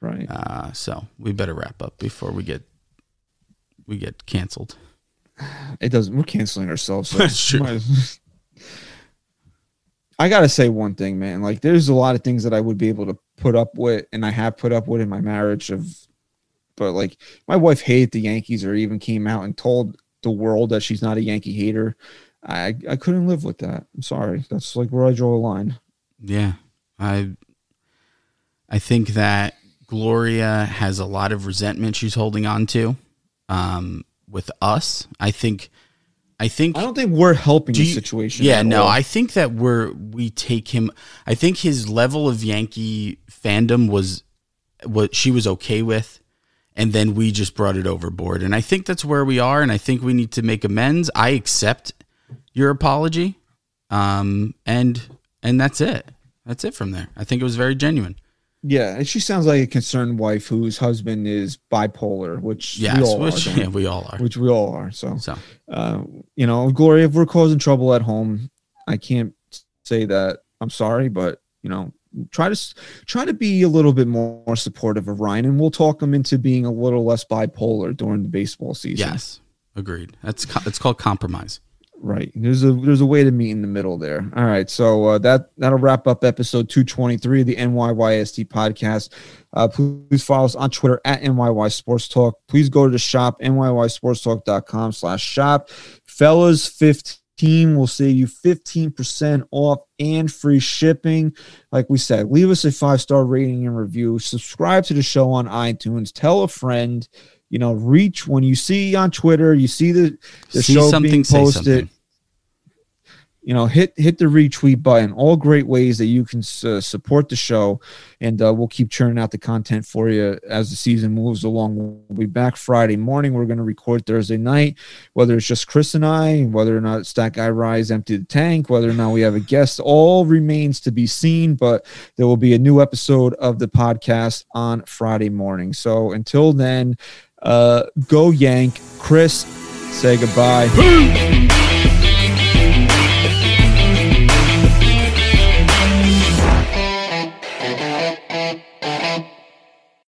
right Uh, so we better wrap up before we get we get canceled. It doesn't we're canceling ourselves so That's true. might I gotta say one thing, man. Like, there's a lot of things that I would be able to put up with, and I have put up with in my marriage. Of, but like, my wife hated the Yankees, or even came out and told the world that she's not a Yankee hater. I I couldn't live with that. I'm sorry. That's like where I draw a line. Yeah. I I think that Gloria has a lot of resentment she's holding on to um with us. I think I think I don't think we're helping the you- situation. Yeah, no, all. I think that we're we take him. I think his level of Yankee fandom was what she was okay with, and then we just brought it overboard. And I think that's where we are. And I think we need to make amends. I accept your apology, um, and and that's it. That's it from there. I think it was very genuine. Yeah, and she sounds like a concerned wife whose husband is bipolar, which we all which are, yeah, we all are. which we all are. So So uh, you know, Gloria, if we're causing trouble at home, I can't say that I'm sorry, but you know, try to try to be a little bit more, more supportive of Ryan, and we'll talk him into being a little less bipolar during the baseball season. yes, agreed. That's co- it's called compromise. Right. There's a there's a way to meet in the middle there. All right. So uh, that that'll wrap up episode 223 of the NYYST podcast. Uh, please follow us on Twitter at NYY Sports Talk. Please go to the shop NYYSportsTalk.com slash shop. Fellas 15 will save you 15% off and free shipping. Like we said, leave us a five star rating and review. Subscribe to the show on iTunes. Tell a friend. You know, reach when you see on Twitter, you see the the See show being posted. you know hit hit the retweet button. All great ways that you can uh, support the show and uh, we'll keep churning out the content for you as the season moves along. We'll be back friday morning. We're going to record thursday night. Whether it's just chris and i whether or not stat guy rise empty the tank whether or not we have a guest all remains to be seen but there will be a new episode of the podcast on friday morning. So until then uh go yank. Chris say goodbye